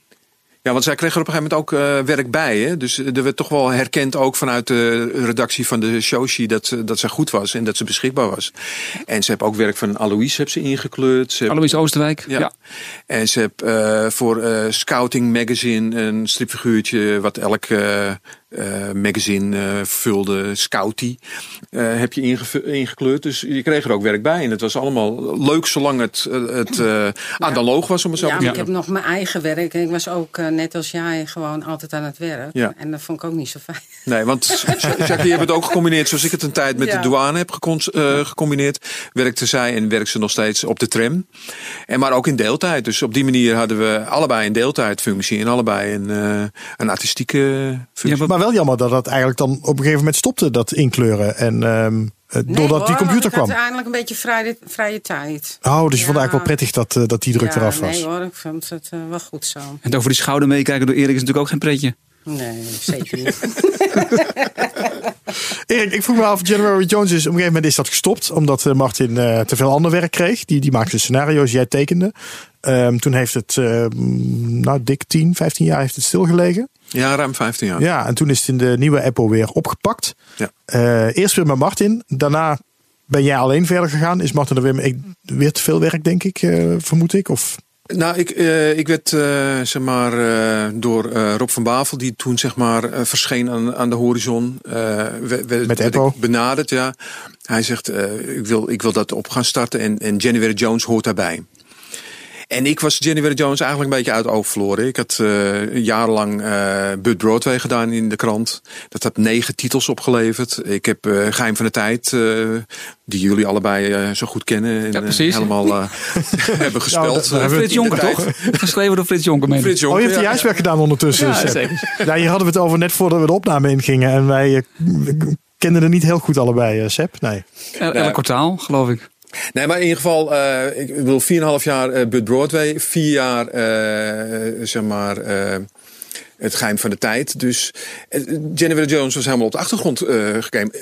Ja, want zij kreeg er op een gegeven moment ook eh, werk bij. Hè? Dus er werd toch wel herkend ook vanuit de redactie van de Shoshi dat, ze- dat zij goed was en dat ze beschikbaar was. En ze heeft ook werk van Alois heb ze ingekleurd. Ze Alois Oosterwijk. ja. Ja. En ze heeft eh, voor eh, Scouting Magazine een stripfiguurtje wat elk eh, eh, magazine eh, vulde, Scouty, eh, heb je inge- ingekleurd. Dus je kreeg er ook werk bij. En het was allemaal leuk zolang het, het eh, analoog was, om het zo ja, te maar ik zeggen. heb nog mijn eigen werk. En ik was ook net als jij gewoon altijd aan het werk. Ja. En dat vond ik ook niet zo fijn. Nee, want <laughs> Jackie, je hebt het ook gecombineerd zoals ik het een tijd met Ja. de douane heb gecon- gecombineerd. Werkte zij en werkt ze nog steeds op de tram. En maar ook in deeltijd. Dus op die manier hadden we allebei een deeltijdfunctie en allebei een, eh, een artistieke functie. Maar wel jammer dat dat eigenlijk dan op een gegeven moment stopte, dat inkleuren. En ehm, eh, Nee, doordat hoor, die computer kwam. had eindelijk een beetje vrije, vrije tijd. Oh, dus je vond eigenlijk wel prettig dat, eh, dat die druk ja, eraf was. Nee hoor, ik vond het eh, wel goed zo. En over die schouder meekijken door Erik is natuurlijk ook geen pretje. Nee, zeker niet. <laughs> Erik, ik vroeg me af, January Jones is op een gegeven moment is dat gestopt. Omdat eh, Martin eh, te veel ander werk kreeg. Die, die maakte scenario's, jij tekende. Ehm, toen heeft het, eh, nou dik 10, 15 jaar heeft het stilgelegen. Ja, ruim 15 jaar. Ja, en toen is het in de nieuwe Apple weer opgepakt. Ja. Eh, eerst weer met Martin. Daarna ben jij alleen verder gegaan. Is Martin er weer, weer te veel werk, denk ik, eh, vermoed ik? Of Nou, ik, eh, ik werd zeg maar, door Rob van Bavel, die toen zeg maar, verscheen aan, aan de horizon. eh, we- we- werd Apple. ik benaderd, ja. Hij zegt, ik, wil, ik wil dat op gaan starten en, en January Jones hoort daarbij. En ik was January Jones eigenlijk een beetje uit oog verloren. Ik had eh, jarenlang eh Bud Broadway gedaan in de krant. Dat had negen titels opgeleverd. Ik heb eh Geheim van de Tijd, eh, die jullie allebei eh, zo goed kennen. En, Ja, precies. helemaal eh, <laughs> hebben hebben we Frits de Jonker, toch? <laughs> Geschreven door Frits Jonker, meen. Frits Oh, Jonker, je hebt die ja. huiswerk gedaan ondertussen. Ja, zeker. Ja, hier hadden we het over net voordat we de opname ingingen. En wij kenden er niet heel goed allebei, eh, Seb. Nee. El- Elk kwartaal, geloof ik. Nee, maar in ieder geval, eh ik wil 4,5 jaar eh Bud Broadway, 4 jaar, eh, zeg maar, het geheim van de tijd. Dus Jennifer Jones was helemaal op de achtergrond gekomen,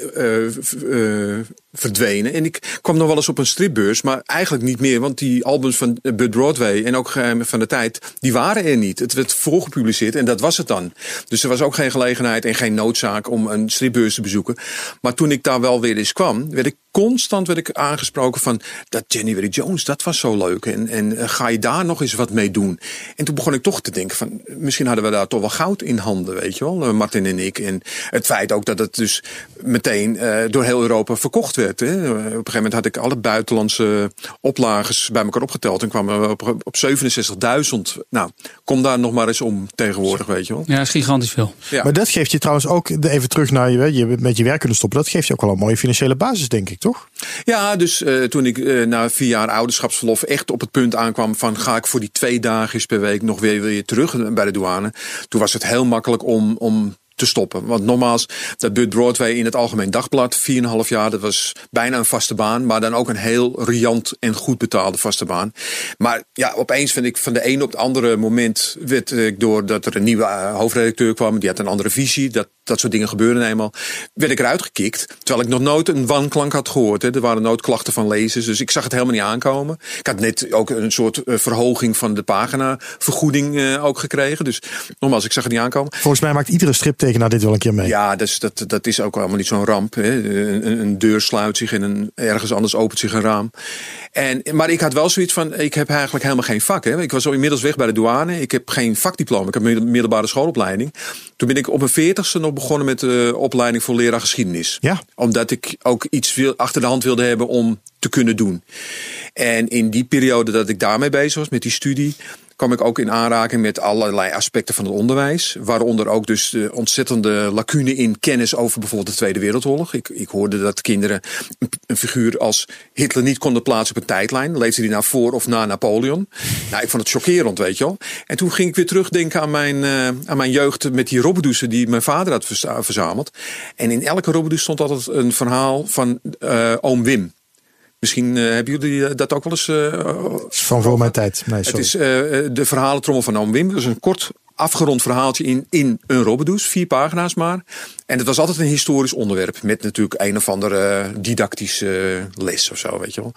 verdwenen. En ik kwam nog wel eens op een stripbeurs, maar eigenlijk niet meer. Want die albums van eh, Bud Broadway en ook Geheim van de Tijd, die waren er niet. Het werd voorgepubliceerd en dat was het dan. Dus er was ook geen gelegenheid en geen noodzaak om een stripbeurs te bezoeken. Maar toen ik daar wel weer eens kwam, werd ik constant werd ik aangesproken van dat January Jones, dat was zo leuk. En, en eh, ga je daar nog eens wat mee doen? En toen begon ik toch te denken van misschien hadden we daar toch wel goud in handen, weet je wel, eh, Martin en ik. En het feit ook dat het dus meteen eh, door heel Europa verkocht werd. Hè. Op een gegeven moment had ik alle buitenlandse oplages bij elkaar opgeteld en kwamen we op, op 67.000. Nou, kom daar nog maar eens om tegenwoordig, weet je wel. Ja, dat is gigantisch veel. Ja. Maar dat geeft je trouwens ook, de- even terug naar je, je met je werk kunnen stoppen. Dat geeft je ook wel een mooie financiële basis, denk ik, toch? Ja, dus eh, toen ik eh, na vier jaar ouderschapsverlof echt op het punt aankwam van ga ik voor die twee dagen per week nog weer, weer terug bij de douane. Toen was het heel makkelijk om, om te stoppen. Want nogmaals, dat Bud Broadway in het Algemeen Dagblad, 4,5 jaar, dat was bijna een vaste baan. Maar dan ook een heel riant en goed betaalde vaste baan. Maar ja, opeens vind ik van de ene op het andere moment werd ik door dat er een nieuwe eh, hoofdredacteur kwam. Die had een andere visie. Dat, dat soort dingen gebeuren eenmaal. Werd ik eruit gekikt. Terwijl ik nog nooit een wanklank had gehoord. Hè. Er waren nooit klachten van lezers. Dus ik zag het helemaal niet aankomen. Ik had net ook een soort eh, verhoging van de paginavergoeding eh, ook gekregen. Dus nogmaals, ik zag het niet aankomen. Volgens mij maakt iedere striptekenaar dit wel een keer mee. Ja, dus dat, dat is ook allemaal niet zo'n ramp. Hè. Een, een- een deur sluit zich en een, ergens anders opent zich een raam. En, maar ik had wel zoiets van, ik heb eigenlijk helemaal geen vak. Hè. Ik was al inmiddels weg bij de douane. Ik heb geen vakdiploma. Ik heb een middelbare schoolopleiding. Toen ben ik op mijn veertigste nog begonnen met de opleiding voor leraar geschiedenis. Ja. Omdat ik ook iets achter de hand wilde hebben om te kunnen doen. En in die periode dat ik daarmee bezig was, met die studie, kwam ik ook in aanraking met allerlei aspecten van het onderwijs. Waaronder ook dus de ontzettende lacune in kennis over bijvoorbeeld de Tweede Wereldoorlog. Ik, ik hoorde dat kinderen een, figuur als Hitler niet konden plaatsen op een tijdlijn. Leefde die nou voor of na Napoleon? Nou, ik vond het chockerend, weet je wel. En toen ging ik weer terugdenken aan mijn, eh, aan mijn jeugd met die robbedoesen die mijn vader had verza- verzameld. En in elke robbedoes stond altijd een verhaal van eh, oom Wim. Misschien eh, hebben jullie eh, dat ook wel eens eh, is van voor mijn tijd. Nee, het sorry. is eh, de verhalentrommel van Oom Wim. Dat is een kort afgerond verhaaltje in, in een Robbedoes. Vier pagina's maar. En het was altijd een historisch onderwerp. Met natuurlijk een of andere didactische les of zo, weet je wel.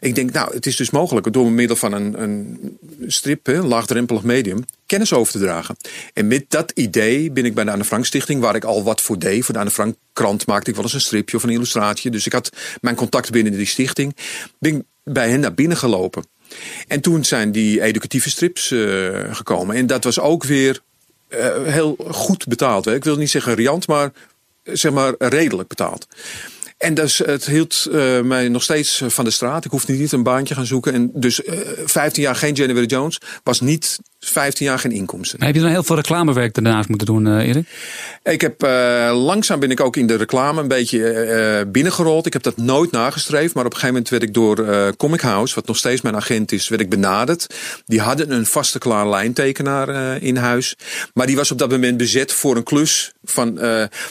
Ik denk, nou, het is dus mogelijk door middel van een, een strip, een laagdrempelig medium, kennis over te dragen. En met dat idee ben ik bij de Anne Frank Stichting, waar ik al wat voor deed. Voor de Anne Frank krant maakte ik wel eens een stripje of een illustratie. Dus ik had mijn contact binnen die stichting. Ben bij hen naar binnen gelopen. En toen zijn die educatieve strips eh, gekomen. En dat was ook weer eh, heel goed betaald. Hè. Ik wil niet zeggen riant, maar zeg maar redelijk betaald. En dus, het hield eh, mij nog steeds van de straat. Ik hoefde niet een baantje gaan zoeken. En dus eh 15 jaar geen January Jones was niet 15 jaar geen inkomsten. Maar heb je dan heel veel reclamewerk daarnaast moeten doen, uh, Erik? Ik heb uh, langzaam ben ik ook in de reclame een beetje uh, binnengerold. Ik heb dat nooit nagestreefd. Maar op een gegeven moment werd ik door Comic House, wat nog steeds mijn agent is, werd ik benaderd. Die hadden een vaste klaar lijntekenaar in huis. Maar die was op dat moment bezet voor een klus van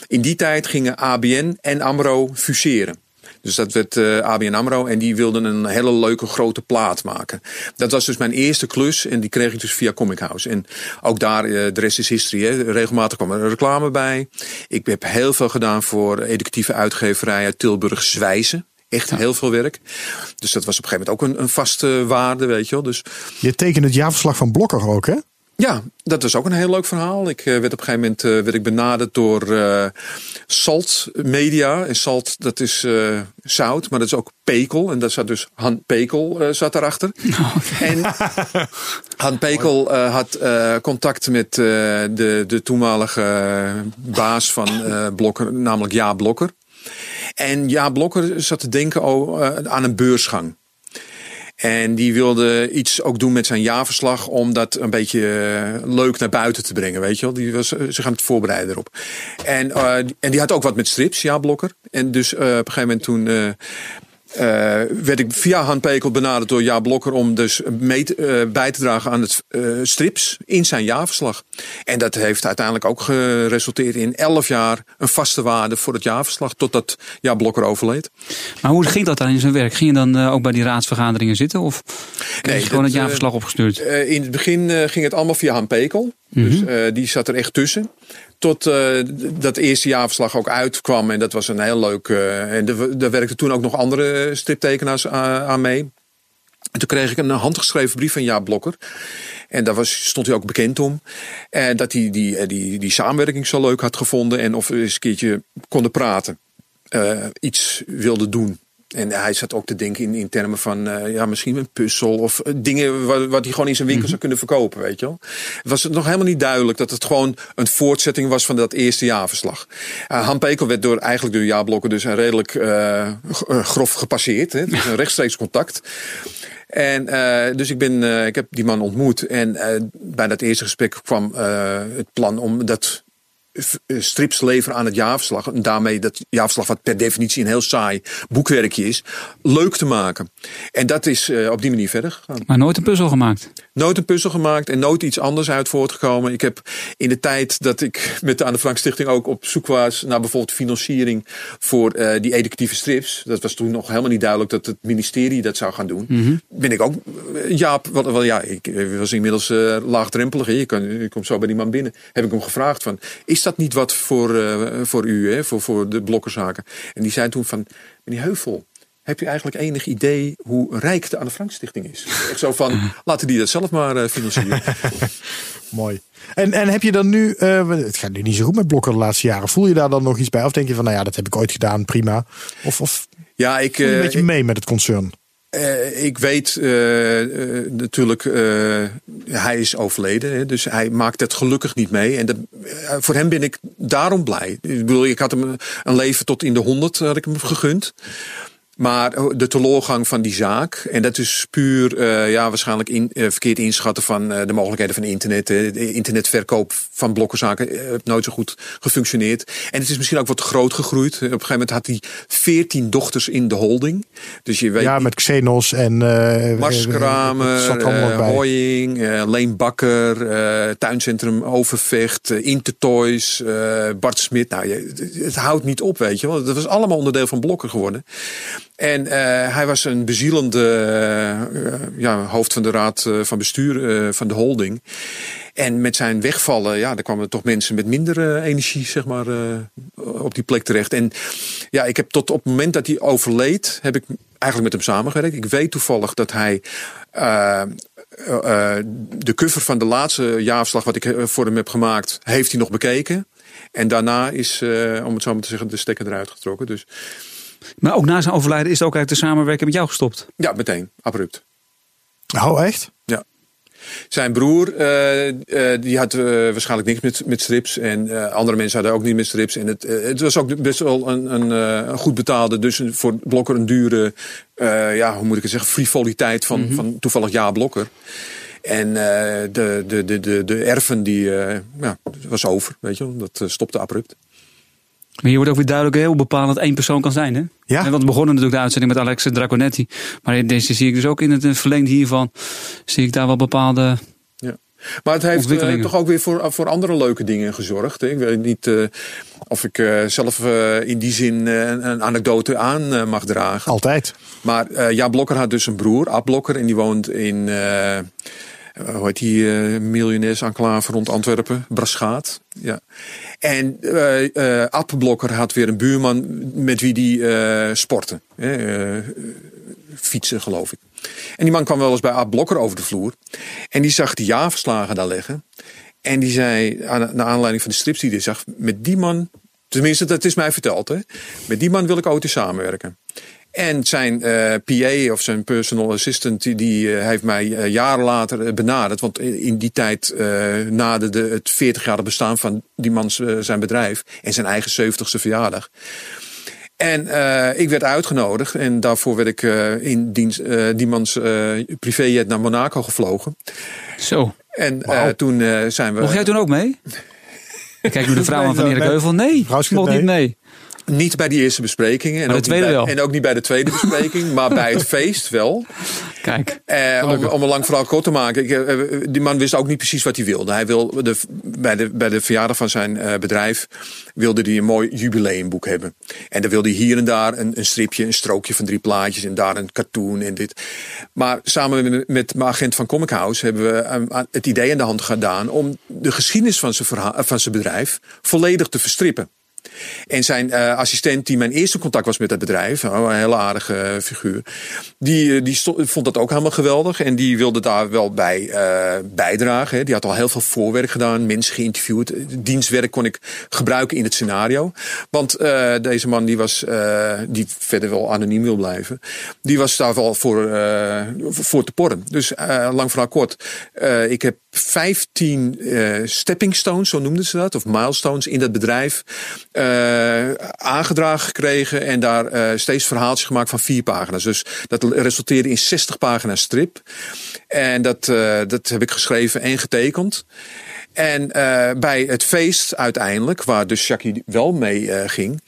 in die tijd gingen ABN en AMRO fuseren. Dus dat werd uh, eh, ABN AMRO en die wilden een hele leuke grote plaat maken. Dat was dus mijn eerste klus en die kreeg ik dus via Comic House. En ook daar, uh, de rest is history. Hè. Regelmatig kwam er reclame bij. Ik heb heel veel gedaan voor educatieve uitgeverijen Tilburg Zwijzen. Echt heel veel werk. Dus dat was op een gegeven moment ook een, een vaste waarde, weet je wel. Dus... Je tekent het jaarverslag van Blokker ook, hè? Ja, dat was ook een heel leuk verhaal. Ik uh, werd op een gegeven moment uh, werd ik benaderd door uh, Salt Media. En Salt, dat is zout, maar dat is ook pekel. En daar zat dus Han Pekel zat daarachter. <laughs> Oh, En Han Pekel had contact met de, de toenmalige baas van Blokker, namelijk Ja Blokker. En Ja Blokker zat te denken aan een beursgang. En die wilde iets ook doen met zijn jaarverslag om dat een beetje eh, leuk naar buiten te brengen, weet je wel. Die was uh, zich aan het voorbereiden erop. En, uh, en die had ook wat met strips, ja, Blokker. En dus op een gegeven moment toen uh, werd ik via Han Pekel benaderd door Ja Blokker om dus mee te, uh, bij te dragen aan het uh, strips in zijn jaarverslag. En dat heeft uiteindelijk ook geresulteerd in 11 jaar een vaste waarde voor het jaarverslag totdat Ja Blokker overleed. Maar hoe ging dat dan in zijn werk? Ging je dan ook bij die raadsvergaderingen zitten of je gewoon het jaarverslag opgestuurd? in het begin ging het allemaal via Han Pekel. Dus uh, die zat er echt tussen. Tot uh, dat eerste jaarverslag ook uitkwam. En dat was een heel leuk. Uh, en daar werkten toen ook nog andere striptekenaars aan mee. En toen kreeg ik een handgeschreven brief van Jaap Blokker. En daar was, stond hij ook bekend om. En dat hij die, die, die samenwerking zo leuk had gevonden. En of we eens een keertje konden praten. iets wilde doen. En hij zat ook te denken in, in termen van uh, ja, misschien een puzzel of uh, dingen wat, wat hij gewoon in zijn winkel mm zou kunnen verkopen, weet je wel. Het was nog helemaal niet duidelijk dat het gewoon een voortzetting was van dat eerste jaarverslag. Uh, Han Pekel werd door, eigenlijk door jaarblokken dus redelijk grof gepasseerd. Hè? Dus een <laughs> rechtstreeks contact. En dus ik, ben, ik heb die man ontmoet. En bij dat eerste gesprek kwam het plan om dat eh, strips leveren aan het jaarverslag. En daarmee dat jaarverslag, wat per definitie een heel saai boekwerkje is, leuk te maken. En dat is uh, op die manier verder gegaan. Maar nooit een puzzel gemaakt? Nooit een puzzel gemaakt en nooit iets anders uit voortgekomen. Ik heb in de tijd dat ik met de Anne Frank Stichting ook op zoek was naar bijvoorbeeld financiering voor uh, die educatieve strips. Dat was toen nog helemaal niet duidelijk dat het ministerie dat zou gaan doen. Mm -hmm. Ben ik ook, Jaap, wel, wel, ja, ik was inmiddels uh, laagdrempelig. Je, kan, je komt zo bij die man binnen. Heb ik hem gevraagd van, is dat niet wat voor, uh, voor u, hè, voor, voor de blokkenzaken? En die zei toen van, meneer Heuvel, heb je eigenlijk enig idee hoe rijk de Anne Frank Stichting is? Echt zo van, <laughs> laten die dat zelf maar uh, financieren. <laughs> Mooi. En, en heb je dan nu, uh, het gaat nu niet zo goed met blokken de laatste jaren. Voel je daar dan nog iets bij? Of denk je van, nou ja, dat heb ik ooit gedaan, prima. Of, of ja, ik, uh, een beetje mee met het concern? Uh, ik weet uh, uh, natuurlijk, hij is overleden, hè, dus hij maakt het gelukkig niet mee. En voor hem ben ik daarom blij. Ik bedoel, ik had hem een leven tot in de honderd had ik hem gegund. Maar oh, de teleurgang van die zaak, en dat is puur uh, ja, waarschijnlijk in, uh, verkeerd inschatten van uh, de mogelijkheden van internet. De internetverkoop van blokkenzaken heeft nooit zo goed gefunctioneerd. En het is misschien ook wat groot gegroeid. Op een gegeven moment had hij veertien dochters in de holding. Dus je weet, ja, met Xenos en Mars Kramer, Hoying, Leen Bakker, Tuincentrum Overvecht, Intertoys, Bart Smit. Nou, je, het houdt niet op, weet je wel. Dat was allemaal onderdeel van blokken geworden. En uh, hij was een bezielende uh, ja, hoofd van de raad uh, van bestuur van de holding. En met zijn wegvallen, ja, er kwamen toch mensen met minder energie, zeg maar, op die plek terecht. En ja, ik heb tot op het moment dat hij overleed, heb ik eigenlijk met hem samengewerkt. Ik weet toevallig dat hij de cover van de laatste jaarverslag wat ik voor hem heb gemaakt, heeft hij nog bekeken. En daarna is, om het zo maar te zeggen, de stekker eruit getrokken. Dus maar ook na zijn overlijden is het ook uit de samenwerking met jou gestopt? Ja, meteen. Abrupt. Oh, echt? Ja. Zijn broer, uh, uh, die had uh, waarschijnlijk niks met, met strips. En andere mensen hadden ook niet met strips. En het, het was ook best wel een, een, een goed betaalde, dus voor Blokker een dure, ja, hoe moet ik het zeggen, frivoliteit van, mm -hmm. van toevallig Ja Blokker. En eh, de, de, de, de, de erven die eh, ja, was over, weet je wel. Dat eh, stopte abrupt. Maar hier wordt ook weer duidelijk hoe bepalend één persoon kan zijn. Hè? Ja. En want we begonnen natuurlijk de uitzending met Alex Draconetti. Maar in deze zie ik dus ook in het eh, verlengde hiervan. Zie ik daar wel bepaalde. Maar het heeft eh, Ontwikkelingen. toch ook weer voor, voor andere leuke dingen gezorgd. hè. Ik weet niet eh, of ik eh, zelf eh, in die zin eh, een, anekdote aan eh, mag dragen. Altijd. Maar eh Jaap Blokker had dus een broer, Ab Blokker, en die woont in, eh hoe heet die, eh miljonairsenclave rond Antwerpen, Braschaat. Ja. En eh eh Blokker had weer een buurman met wie die eh sportte. eh, fietsen, geloof ik. En die man kwam wel eens bij Ab over de vloer. En die zag die jaarverslagen daar liggen. En die zei, aan, naar aanleiding van de strips die hij zag, met die man, tenminste dat is mij verteld, hè, met die man wil ik ooit samenwerken. En zijn eh, PA of zijn personal assistant, die, die eh, heeft mij eh, jaren later benaderd. Want in die tijd eh naderde het 40-jarig bestaan van die man zijn bedrijf. En zijn eigen 70ste verjaardag. En eh, ik werd uitgenodigd en daarvoor werd ik eh, in dienst, eh Diemans eh privéjet naar Monaco gevlogen. Zo. En eh, toen zijn we Mocht jij toen ook mee? <laughs> Kijk nu de vrouw aan van Erik nee. Heuvel. Nee, Vrouw niet mee. Niet bij die eerste besprekingen. En, ook niet bij, en ook niet bij de tweede bespreking, maar bij het <laughs> feest wel. Kijk. Eh, om, om een lang verhaal kort te maken. Ik, eh, eh, die man wist ook niet precies wat hij wilde. Hij wil de, bij, de, bij de verjaardag van zijn eh, bedrijf wilde hij een mooi jubileumboek hebben. En dan wilde hij hier en daar een, een stripje, een strookje van drie plaatjes en daar een cartoon en dit. Maar samen met, met mijn agent van Comic House hebben we aan- het idee in de hand gedaan om de geschiedenis van zijn, verhaal, van zijn bedrijf volledig te verstrippen. En zijn eh, assistent, die mijn eerste contact was met het bedrijf, oh, een hele aardige eh, figuur, die, eh, die vond dat ook helemaal geweldig. En die wilde daar wel bij bijdragen. Die had al heel veel voorwerk gedaan, mensen geïnterviewd. Dienstwerk kon ik gebruiken in het scenario. Want deze man, die was, die verder wel anoniem wil blijven, die was daar wel voor, voor te porren. Dus lang verhaal kort, ik heb 15 eh, stepping stones, zo noemden ze dat, of milestones in dat bedrijf eh, aangedragen gekregen en daar eh, steeds verhaaltjes gemaakt van vier pagina's. Dus dat resulteerde in 60 pagina's strip. En dat, eh, dat heb ik geschreven en getekend. En bij het feest uiteindelijk, waar dus Jackie wel mee ging.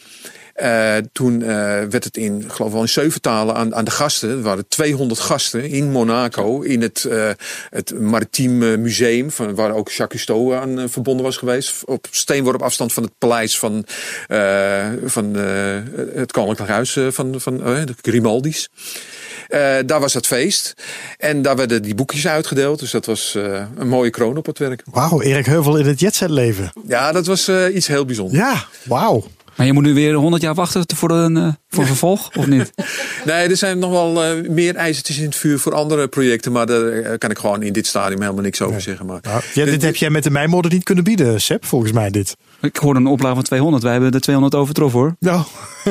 Eh, toen eh, werd het in, ik geloof wel in zeven talen aan, aan de gasten. Er waren 200 gasten in Monaco. In het, eh, het Maritiem Museum. Van, waar ook Jacques Cousteau aan verbonden was geweest. Op steenworp afstand van het paleis van, van het Koninklijk Huis van, van de Grimaldi's. Daar was het feest. En daar werden die boekjes uitgedeeld. Dus dat was een mooie kroon op het werk. Wauw, Erik Heuvel in het jetset leven. Ja, dat was iets heel bijzonders. Ja, wauw. Maar je moet nu weer 100 jaar wachten voor een, eh, voor een vervolg, of niet? <laughs> Nee, er zijn nog wel eh, meer ijzertjes in het vuur voor andere projecten. Maar daar eh, kan ik gewoon in dit stadium helemaal niks over zeggen. Maar ja, dit heb jij met de mijnmode niet kunnen bieden, Seb, volgens mij dit. Ik hoorde een oplage van 200. Wij hebben de 200 overtroffen hoor. Nou,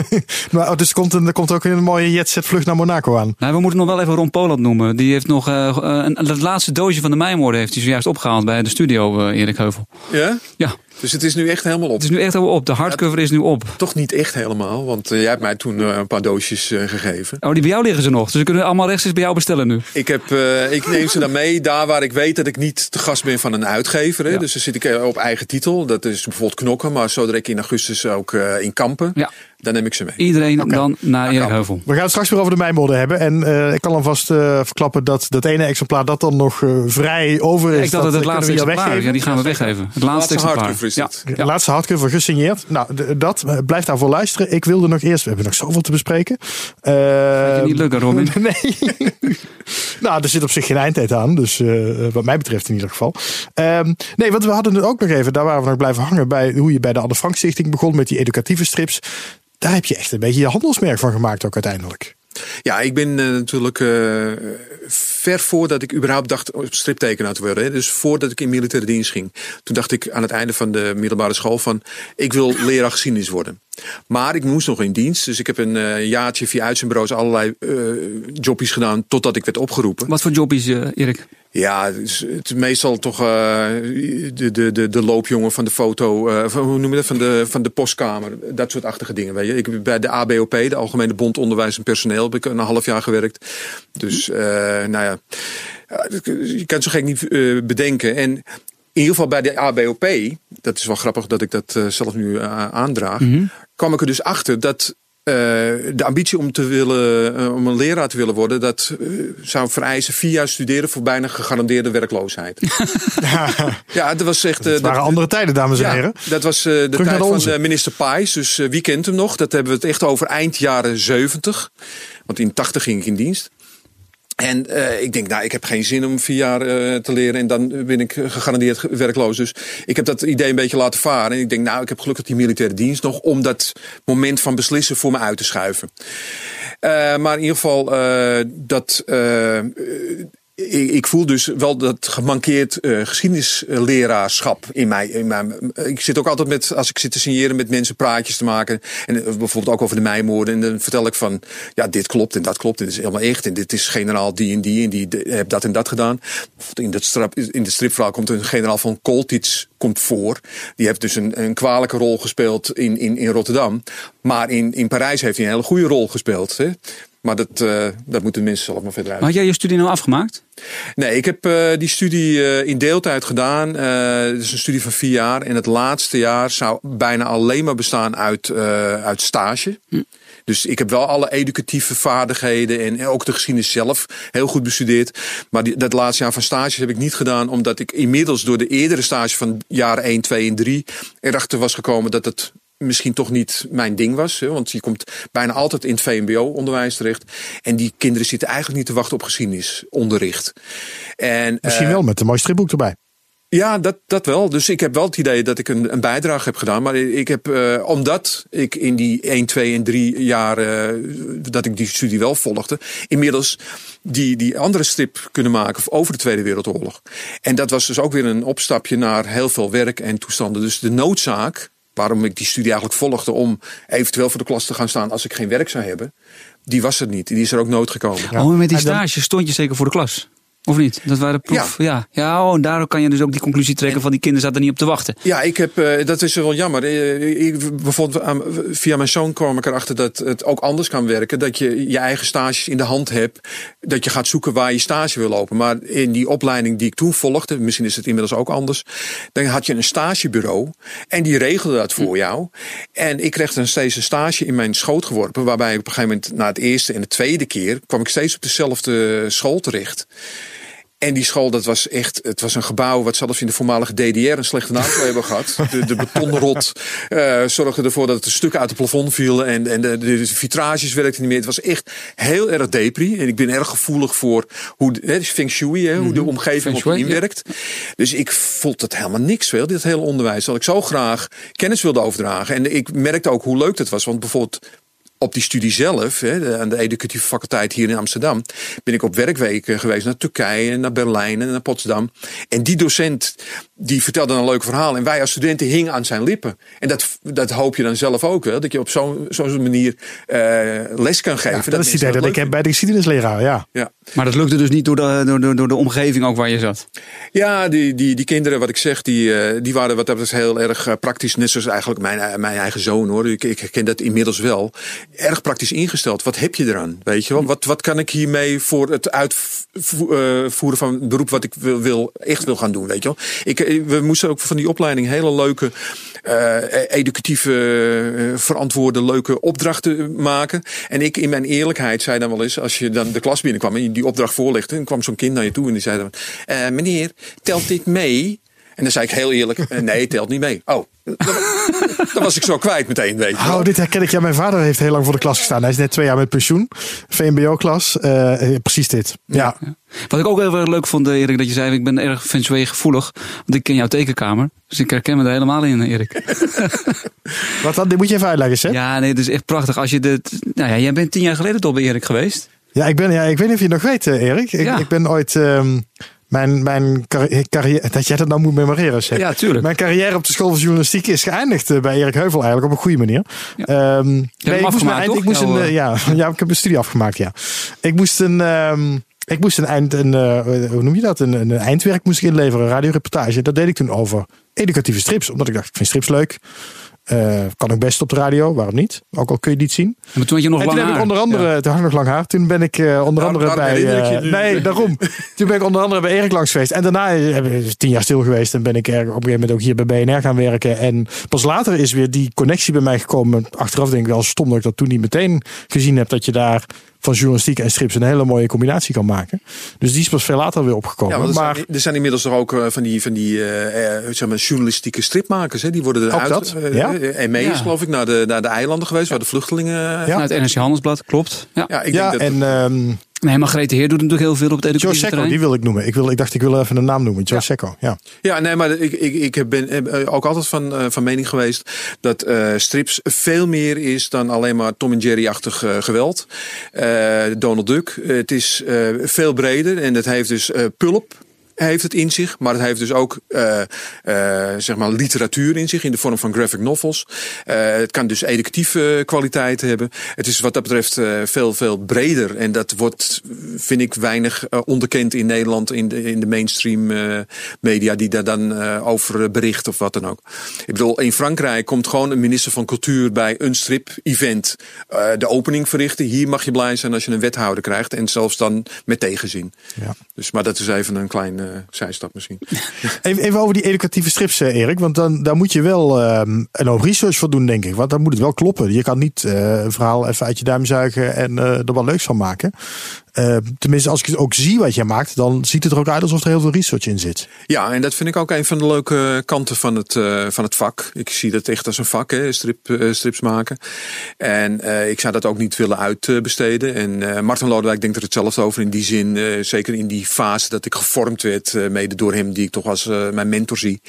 <laughs> maar, oh, dus er komt, een, er komt ook een mooie jetset vlucht naar Monaco aan. Nou, we moeten nog wel even Ron Poland noemen. Die heeft nog eh, een, het laatste doosje van de mijnmoorden heeft hij zojuist opgehaald bij de studio, eh, Erik Heuvel. ja? Ja, Dus het is nu echt helemaal op. het is nu echt helemaal op. De hardcover is nu op. Toch niet echt helemaal, want jij hebt mij toen eh, een paar doosjes eh, gegeven. Oh, die bij jou liggen ze nog. Dus we kunnen allemaal rechtstreeks bij jou bestellen nu. Ik, heb, eh, ik neem ze dan mee daar waar ik weet dat ik niet te gast ben van een uitgever. Hè. Ja. Dus dan zit ik op eigen titel. Dat is bijvoorbeeld Knokken, maar zodra ik in augustus ook eh, in Kampen. Dan neem ik ze mee. Iedereen dan naar Erik kan. Heuvel. We gaan het straks weer over de mijmode hebben. En eh, ik kan alvast eh, verklappen dat dat ene exemplaar dat dan nog eh, vrij over is. Ik dacht dat het eh, laatste exemplaar is. Ja, die gaan we weggeven. Het laatste Laatste exemplaar. hardcover is ja. het. De Ja. laatste hardcover gesigneerd. Nou, dat. Blijf daarvoor luisteren. Ik wilde nog eerst... We hebben nog zoveel te bespreken. Eh, je niet lukken, Robin. <laughs> nee. <laughs> nou, er zit op zich geen eindtijd aan. Dus eh, wat mij betreft in ieder geval. Ehm, nee, want we hadden het ook nog even... Daar waren we nog blijven hangen bij hoe je bij de Anne Frank Stichting begon met die educatieve strips. Daar heb je echt een beetje je handelsmerk van gemaakt ook uiteindelijk. Ja, ik ben eh, natuurlijk eh, ver voordat ik überhaupt dacht om striptekenaar te worden. Dus voordat ik in militaire dienst ging. Toen dacht ik aan het einde van de middelbare school van... ik wil leraar geschiedenis worden. Maar ik moest nog in dienst. Dus ik heb een eh, jaartje via uitzendbureaus allerlei eh jobbies gedaan... totdat ik werd opgeroepen. Wat voor jobbies, eh, Erik? Ja, het is, het is meestal toch de, de, de, de loopjongen van de foto, van, hoe noem je dat, van de, van de postkamer. Dat soort achtige dingen, weet je. Ik heb bij de ABOP, de Algemene Bond Onderwijs en Personeel, heb ik een half jaar gewerkt. Dus, nou ja, je kan het zo gek niet bedenken. En in ieder geval bij de ABOP, dat is wel grappig dat ik dat zelf nu uh, aandraag, kwam ik er dus achter dat uh, de ambitie om, te willen, uh, om een leraar te willen worden, dat uh, zou vereisen vier jaar studeren voor bijna gegarandeerde werkloosheid. <laughs> ja, dat was echt. Het waren dat, andere tijden, dames en ja, heren. Dat was de Terug tijd van minister Pais. Dus wie kent hem nog? Dat hebben we het echt over eind jaren 70. Want in 80 ging ik in dienst. En uh, ik denk, nou, ik heb geen zin om vier jaar uh, te leren en dan ben ik gegarandeerd werkloos. Dus ik heb dat idee een beetje laten varen. En ik denk, nou, ik heb gelukkig die militaire dienst nog om dat moment van beslissen voor me uit te schuiven. Uh, maar in ieder geval, dat ik, ik, voel dus wel dat gemankeerd uh, geschiedenisleraarschap in mij, in mij. Ik zit ook altijd met, als ik zit te signeren met mensen, praatjes te maken. En uh, bijvoorbeeld ook over de mijmoorden. En dan vertel ik van, ja, dit klopt en dat klopt. En dit is helemaal echt. En dit is generaal die en die en die heeft dat en dat gedaan. In, dat strip, in de stripverhaal komt een generaal van Koltits komt voor. Die heeft dus een, een kwalijke rol gespeeld in, in, in Rotterdam. Maar in, in Parijs heeft hij een hele goede rol gespeeld. Hè? Maar dat, uh, dat moeten mensen zelf maar verder uit. Maar had jij je studie nou afgemaakt? Nee, ik heb uh, die studie uh, in deeltijd gedaan. het is een studie van vier jaar. En het laatste jaar zou bijna alleen maar bestaan uit, uit stage. Hm. Dus ik heb wel alle educatieve vaardigheden en ook de geschiedenis zelf heel goed bestudeerd. Maar die, dat laatste jaar van stages heb ik niet gedaan, omdat ik inmiddels door de eerdere stage van jaren 1, 2 en 3 erachter was gekomen dat het misschien toch niet mijn ding was. Hè, want je komt bijna altijd in het VMBO-onderwijs terecht. En die kinderen zitten eigenlijk niet te wachten op geschiedenisonderricht. En, misschien uh, wel met een mooi stripboek erbij. Ja, dat, dat wel. Dus ik heb wel het idee dat ik een, een bijdrage heb gedaan. Maar ik heb, uh, omdat ik in die 1, 2 en 3 jaar uh, dat ik die studie wel volgde, inmiddels die, die andere strip kunnen maken over de Tweede Wereldoorlog. En dat was dus ook weer een opstapje naar heel veel werk en toestanden. Dus de noodzaak waarom ik die studie eigenlijk volgde om eventueel voor de klas te gaan staan als ik geen werk zou hebben, die was er niet. Die is er ook nooit gekomen. Ja. Oh, met die stage stond je zeker voor de klas? Of niet? Dat waren proef. Ja. ja. Ja, oh, en daardoor kan je dus ook die conclusie trekken van die kinderen zaten er niet op te wachten. Ja, ik heb, uh, dat is wel jammer. Uh, ik, bijvoorbeeld uh, via mijn zoon kwam ik erachter dat het ook anders kan werken. Dat je je eigen stages in de hand hebt. Dat je gaat zoeken waar je stage wil lopen. Maar in die opleiding die ik toen volgde, misschien is het inmiddels ook anders. Dan had je een stagebureau en die regelde dat voor jou. En ik kreeg dan steeds een stage in mijn schoot geworpen. Waarbij ik op een gegeven moment na het eerste en de tweede keer kwam ik steeds op dezelfde school terecht. En die school, dat was echt, het was een gebouw wat zelfs in de voormalige DDR een slechte naam zou hebben gehad. <laughs> De, de betonrot uh, zorgde ervoor dat het een stuk uit het plafond viel en, en de, de, de vitrages werkten niet meer. Het was echt heel erg depri. En ik ben erg gevoelig voor hoe, hè, feng shui, hè, hoe de mhm. omgeving op je inwerkt. Dus ik vond het helemaal niks veel, dit hele onderwijs. Dat ik zo graag kennis wilde overdragen. En ik merkte ook hoe leuk dat was. Want bijvoorbeeld op die studie zelf, hè, aan de educatieve faculteit hier in Amsterdam, ben ik op werkweken geweest naar Turkije, naar Berlijn en naar Potsdam. En die docent die vertelde een leuk verhaal. En wij als studenten hingen aan zijn lippen. En dat, dat hoop je dan zelf ook wel. Dat je op zo'n zo'n manier uh, les kan geven. Ja, dat, is het idee dat ik heb bij de geschiedenisleraar, ja. ja. Maar dat lukte dus niet door de, door, door de omgeving ook waar je zat? Ja, die, die, die kinderen, wat ik zeg, die, uh, die waren wat dat betreft heel erg uh, praktisch. Net zoals eigenlijk mijn, mijn eigen zoon hoor. Ik, ik herken dat inmiddels wel. Erg praktisch ingesteld. Wat heb je eraan? Weet je wel? Wat, wat kan ik hiermee voor het uitvoeren van het beroep wat ik wil, echt wil gaan doen? Weet je wel? Ik, we moesten ook van die opleiding hele leuke uh, educatieve, verantwoorde, leuke opdrachten maken. En ik in mijn eerlijkheid zei dan wel eens, als je dan de klas binnenkwam en die opdracht voorlegde, dan kwam zo'n kind naar je toe en die zei dan, meneer, telt dit mee? En dan zei ik heel eerlijk, nee, telt niet mee. Oh, dan was ik zo kwijt meteen, weet je Oh, dit herken ik. Ja, mijn vader heeft heel lang voor de klas gestaan. Hij is net twee jaar met pensioen. VMBO-klas. Uh, precies dit. Ja. ja. Wat ik ook heel erg leuk vond, Erik, dat je zei, ik ben erg feng gevoelig. Want ik ken jouw tekenkamer. Dus ik herken me er helemaal in, Erik. <laughs> Wat dan? Dit moet je even uitleggen, hè? Ja, nee, het is echt prachtig. Als je dit, nou ja, jij bent tien jaar geleden toch bij Erik geweest? Ja, ik ben, ja, ik weet niet of je het nog weet, Erik. Ik, ja. ik ben ooit... Um, mijn, mijn carrière, dat jij dat nou moet memoreren. Zeg. Ja, tuurlijk. Mijn carrière op de school van journalistiek is geëindigd eh, bij Erik Heuvel eigenlijk op een goede manier. Ja. Um, nee, ik moest, mijn, ik moest een, uh, ja, <laughs> ja, ik heb een studie afgemaakt, ja. Ik moest een, um, ik moest een eind, een, uh, hoe noem je dat? Een, een, eindwerk moest ik inleveren, een radioreportage. Dat deed ik toen over educatieve strips. Omdat ik dacht, ik vind strips leuk. Uh, kan ook best op de radio, waarom niet? Ook al kun je niet zien. Maar toen had je nog en lang toen haar. heb ik onder andere, Ja. toen had ik nog lang haar. Toen ben ik uh, onder andere bij. eh, nee, daarom. <laughs> toen ben ik onder andere bij Erik langs geweest. En daarna heb ik tien jaar stil geweest. En ben ik op een gegeven moment ook hier bij BNR gaan werken. En pas later is weer die connectie bij mij gekomen. Achteraf denk ik wel stom dat ik dat toen niet meteen gezien heb. Dat je daar van journalistiek en strips een hele mooie combinatie kan maken. Dus die is pas veel later weer opgekomen. Ja, er, maar zijn, er zijn inmiddels toch ook eh, van die, van die eh, eh, zeg maar journalistieke stripmakers. Hè? Die worden Ook eruit. dat, eh, ja. eh, en mee is geloof ik naar de, naar de eilanden geweest. Waar de vluchtelingen... Ja. Vanuit NRC Handelsblad, klopt. Ja. Ja, ik ja, denk dat... en ehm Nee, Margrethe Heer doet natuurlijk heel veel op het Joe educatieve Secco, terrein. die wil ik noemen. Ik, wil, ik dacht, ik wil even een naam noemen. Joe Ja. Secco, ja. Ja, nee, maar ik, ik, ik heb- ben eh, ook altijd van, eh, van mening geweest dat eh, strips veel meer is dan alleen maar Tom en Jerry-achtig eh, geweld. Eh, Donald Duck. Eh, het is eh, veel breder en het heeft dus eh, pulp. Heeft het in zich, maar het heeft dus ook eh, eh, zeg maar literatuur in zich in de vorm van graphic novels. Eh, het kan dus educatieve kwaliteit hebben. Het is wat dat betreft veel, veel breder. En dat wordt, vind ik, weinig onderkend in Nederland in de, in de mainstream media die daar dan over bericht of wat dan ook. Ik bedoel, in Frankrijk komt gewoon een minister van Cultuur bij een strip-event de opening verrichten. Hier mag je blij zijn als je een wethouder krijgt. En zelfs dan met tegenzin. Ja. Dus, maar dat is even een klein zijstap misschien. <laughs> Even, even over die educatieve strips, eh, Erik. Want dan, moet je wel ehm, een hoop research voor doen, denk ik. Want dan moet het wel kloppen. Je kan niet eh, een verhaal even uit je duim zuigen en eh, er wat leuks van maken. Eh, tenminste, als ik het ook zie wat jij maakt, dan ziet het er ook uit alsof er heel veel research in zit. Ja, en dat vind ik ook een van de leuke kanten van het, eh, van het vak. Ik zie dat echt als een vak, hè, strip, eh, strips maken. En eh, ik zou dat ook niet willen uitbesteden. En Martin Lodewijk denkt er hetzelfde over in die zin. zeker in die fase dat ik gevormd werd, mede door hem, die ik toch als mijn mentor zie.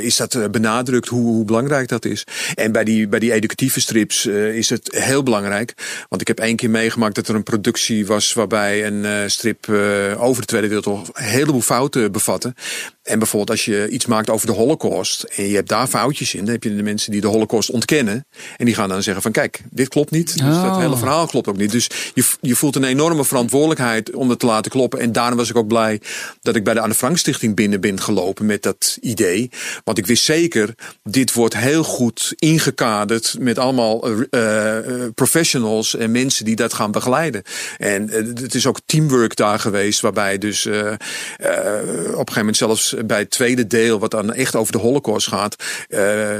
is dat benadrukt hoe, hoe belangrijk dat is. En bij die, bij die educatieve strips is het heel belangrijk. Want ik heb één keer meegemaakt dat er een productie was waarbij een eh, strip eh, over de Tweede Wereldoorlog een heleboel fouten bevatte. En bijvoorbeeld als je iets maakt over de Holocaust en je hebt daar foutjes in, dan heb je de mensen die de Holocaust ontkennen. En die gaan dan zeggen van kijk, dit klopt niet. Dus Oh. dat hele verhaal klopt ook niet. Dus je, je voelt een enorme verantwoordelijkheid om het te laten kloppen. En daarom was ik ook blij dat ik bij de Anne Frank Stichting binnen ben gelopen met dat idee. Want ik wist zeker, dit wordt heel goed ingekaderd met allemaal eh, professionals en mensen die dat gaan begeleiden. En eh, het is ook teamwork daar geweest, waarbij dus eh, eh, op een gegeven moment zelfs bij het tweede deel, wat dan echt over de Holocaust gaat,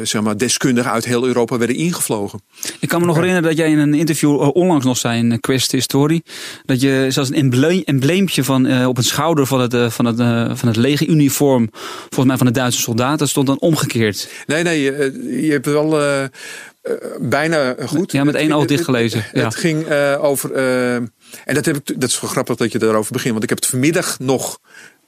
zeg maar deskundigen uit heel Europa werden ingevlogen. Ik kan me nog herinneren dat jij in een interview onlangs nog zei in Quest History. Dat je zelfs een embleem, embleempje van, op een schouder van het, van het, van het legeruniform, volgens mij van de Duitse soldaten, stond dan omgekeerd. Nee, nee, je, je hebt wel bijna goed. Ja, met één oog dichtgelezen, Het, ja. het ging eh, over. eh, en dat, heb ik, dat is wel grappig dat je daarover begint. Want ik heb het vanmiddag nog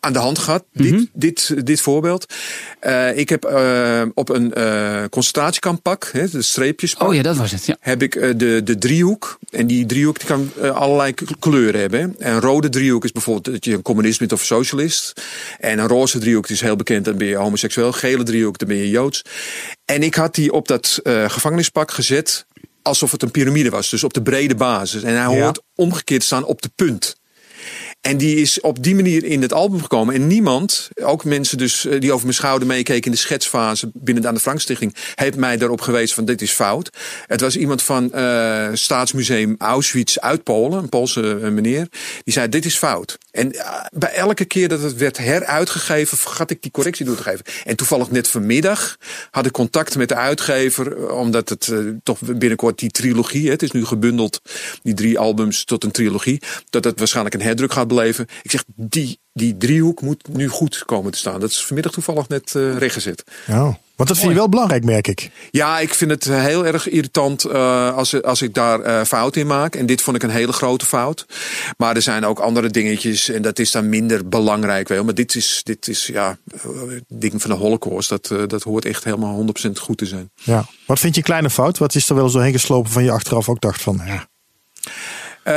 aan de hand gehad. Mhm. dit, dit, dit voorbeeld. Eh, ik heb eh, op een eh concentratiekampak, hè, de streepjes. Oh ja, dat was het. Ja. heb ik de, de driehoek. En die driehoek die kan allerlei kleuren hebben. hè. En een rode driehoek is bijvoorbeeld dat je een communist bent of socialist. En een roze driehoek die is heel bekend, dan ben je homoseksueel. Gele driehoek, dan ben je joods. En ik had die op dat gevangenispak gezet alsof het een piramide was. Dus op de brede basis. En hij Ja. hoort omgekeerd staan op de punt. En die is op die manier in het album gekomen. En niemand, ook mensen dus eh, die over mijn schouder meekeken in de schetsfase binnen de Anne Frank heeft mij daarop gewezen van dit is fout. Het was iemand van eh Staatsmuseum Auschwitz uit Polen, een Poolse eh, meneer, die zei dit is fout. En bij elke keer dat het werd heruitgegeven, vergat ik die correctie door te geven. En toevallig net vanmiddag had ik contact met de uitgever, omdat het toch binnenkort die trilogie, het is nu gebundeld, die drie albums tot een trilogie, dat het waarschijnlijk een herdruk gaat beleven. Ik zeg, die, die driehoek moet nu goed komen te staan. Dat is vanmiddag toevallig net eh rechtgezet. Ja. Want dat vind je wel belangrijk, merk ik. Ja, ik vind het heel erg irritant eh, als, als ik daar eh, fout in maak. En dit vond ik een hele grote fout. Maar er zijn ook andere dingetjes en dat is dan minder belangrijk. Wel. Maar dit is, dit is ja, eh, ding van de holocaust. Dat, eh, dat hoort echt helemaal 100% goed te zijn. Ja. Wat vind je kleine fout? Wat is er wel eens doorheen geslopen van je achteraf ook dacht van, ja, Uh,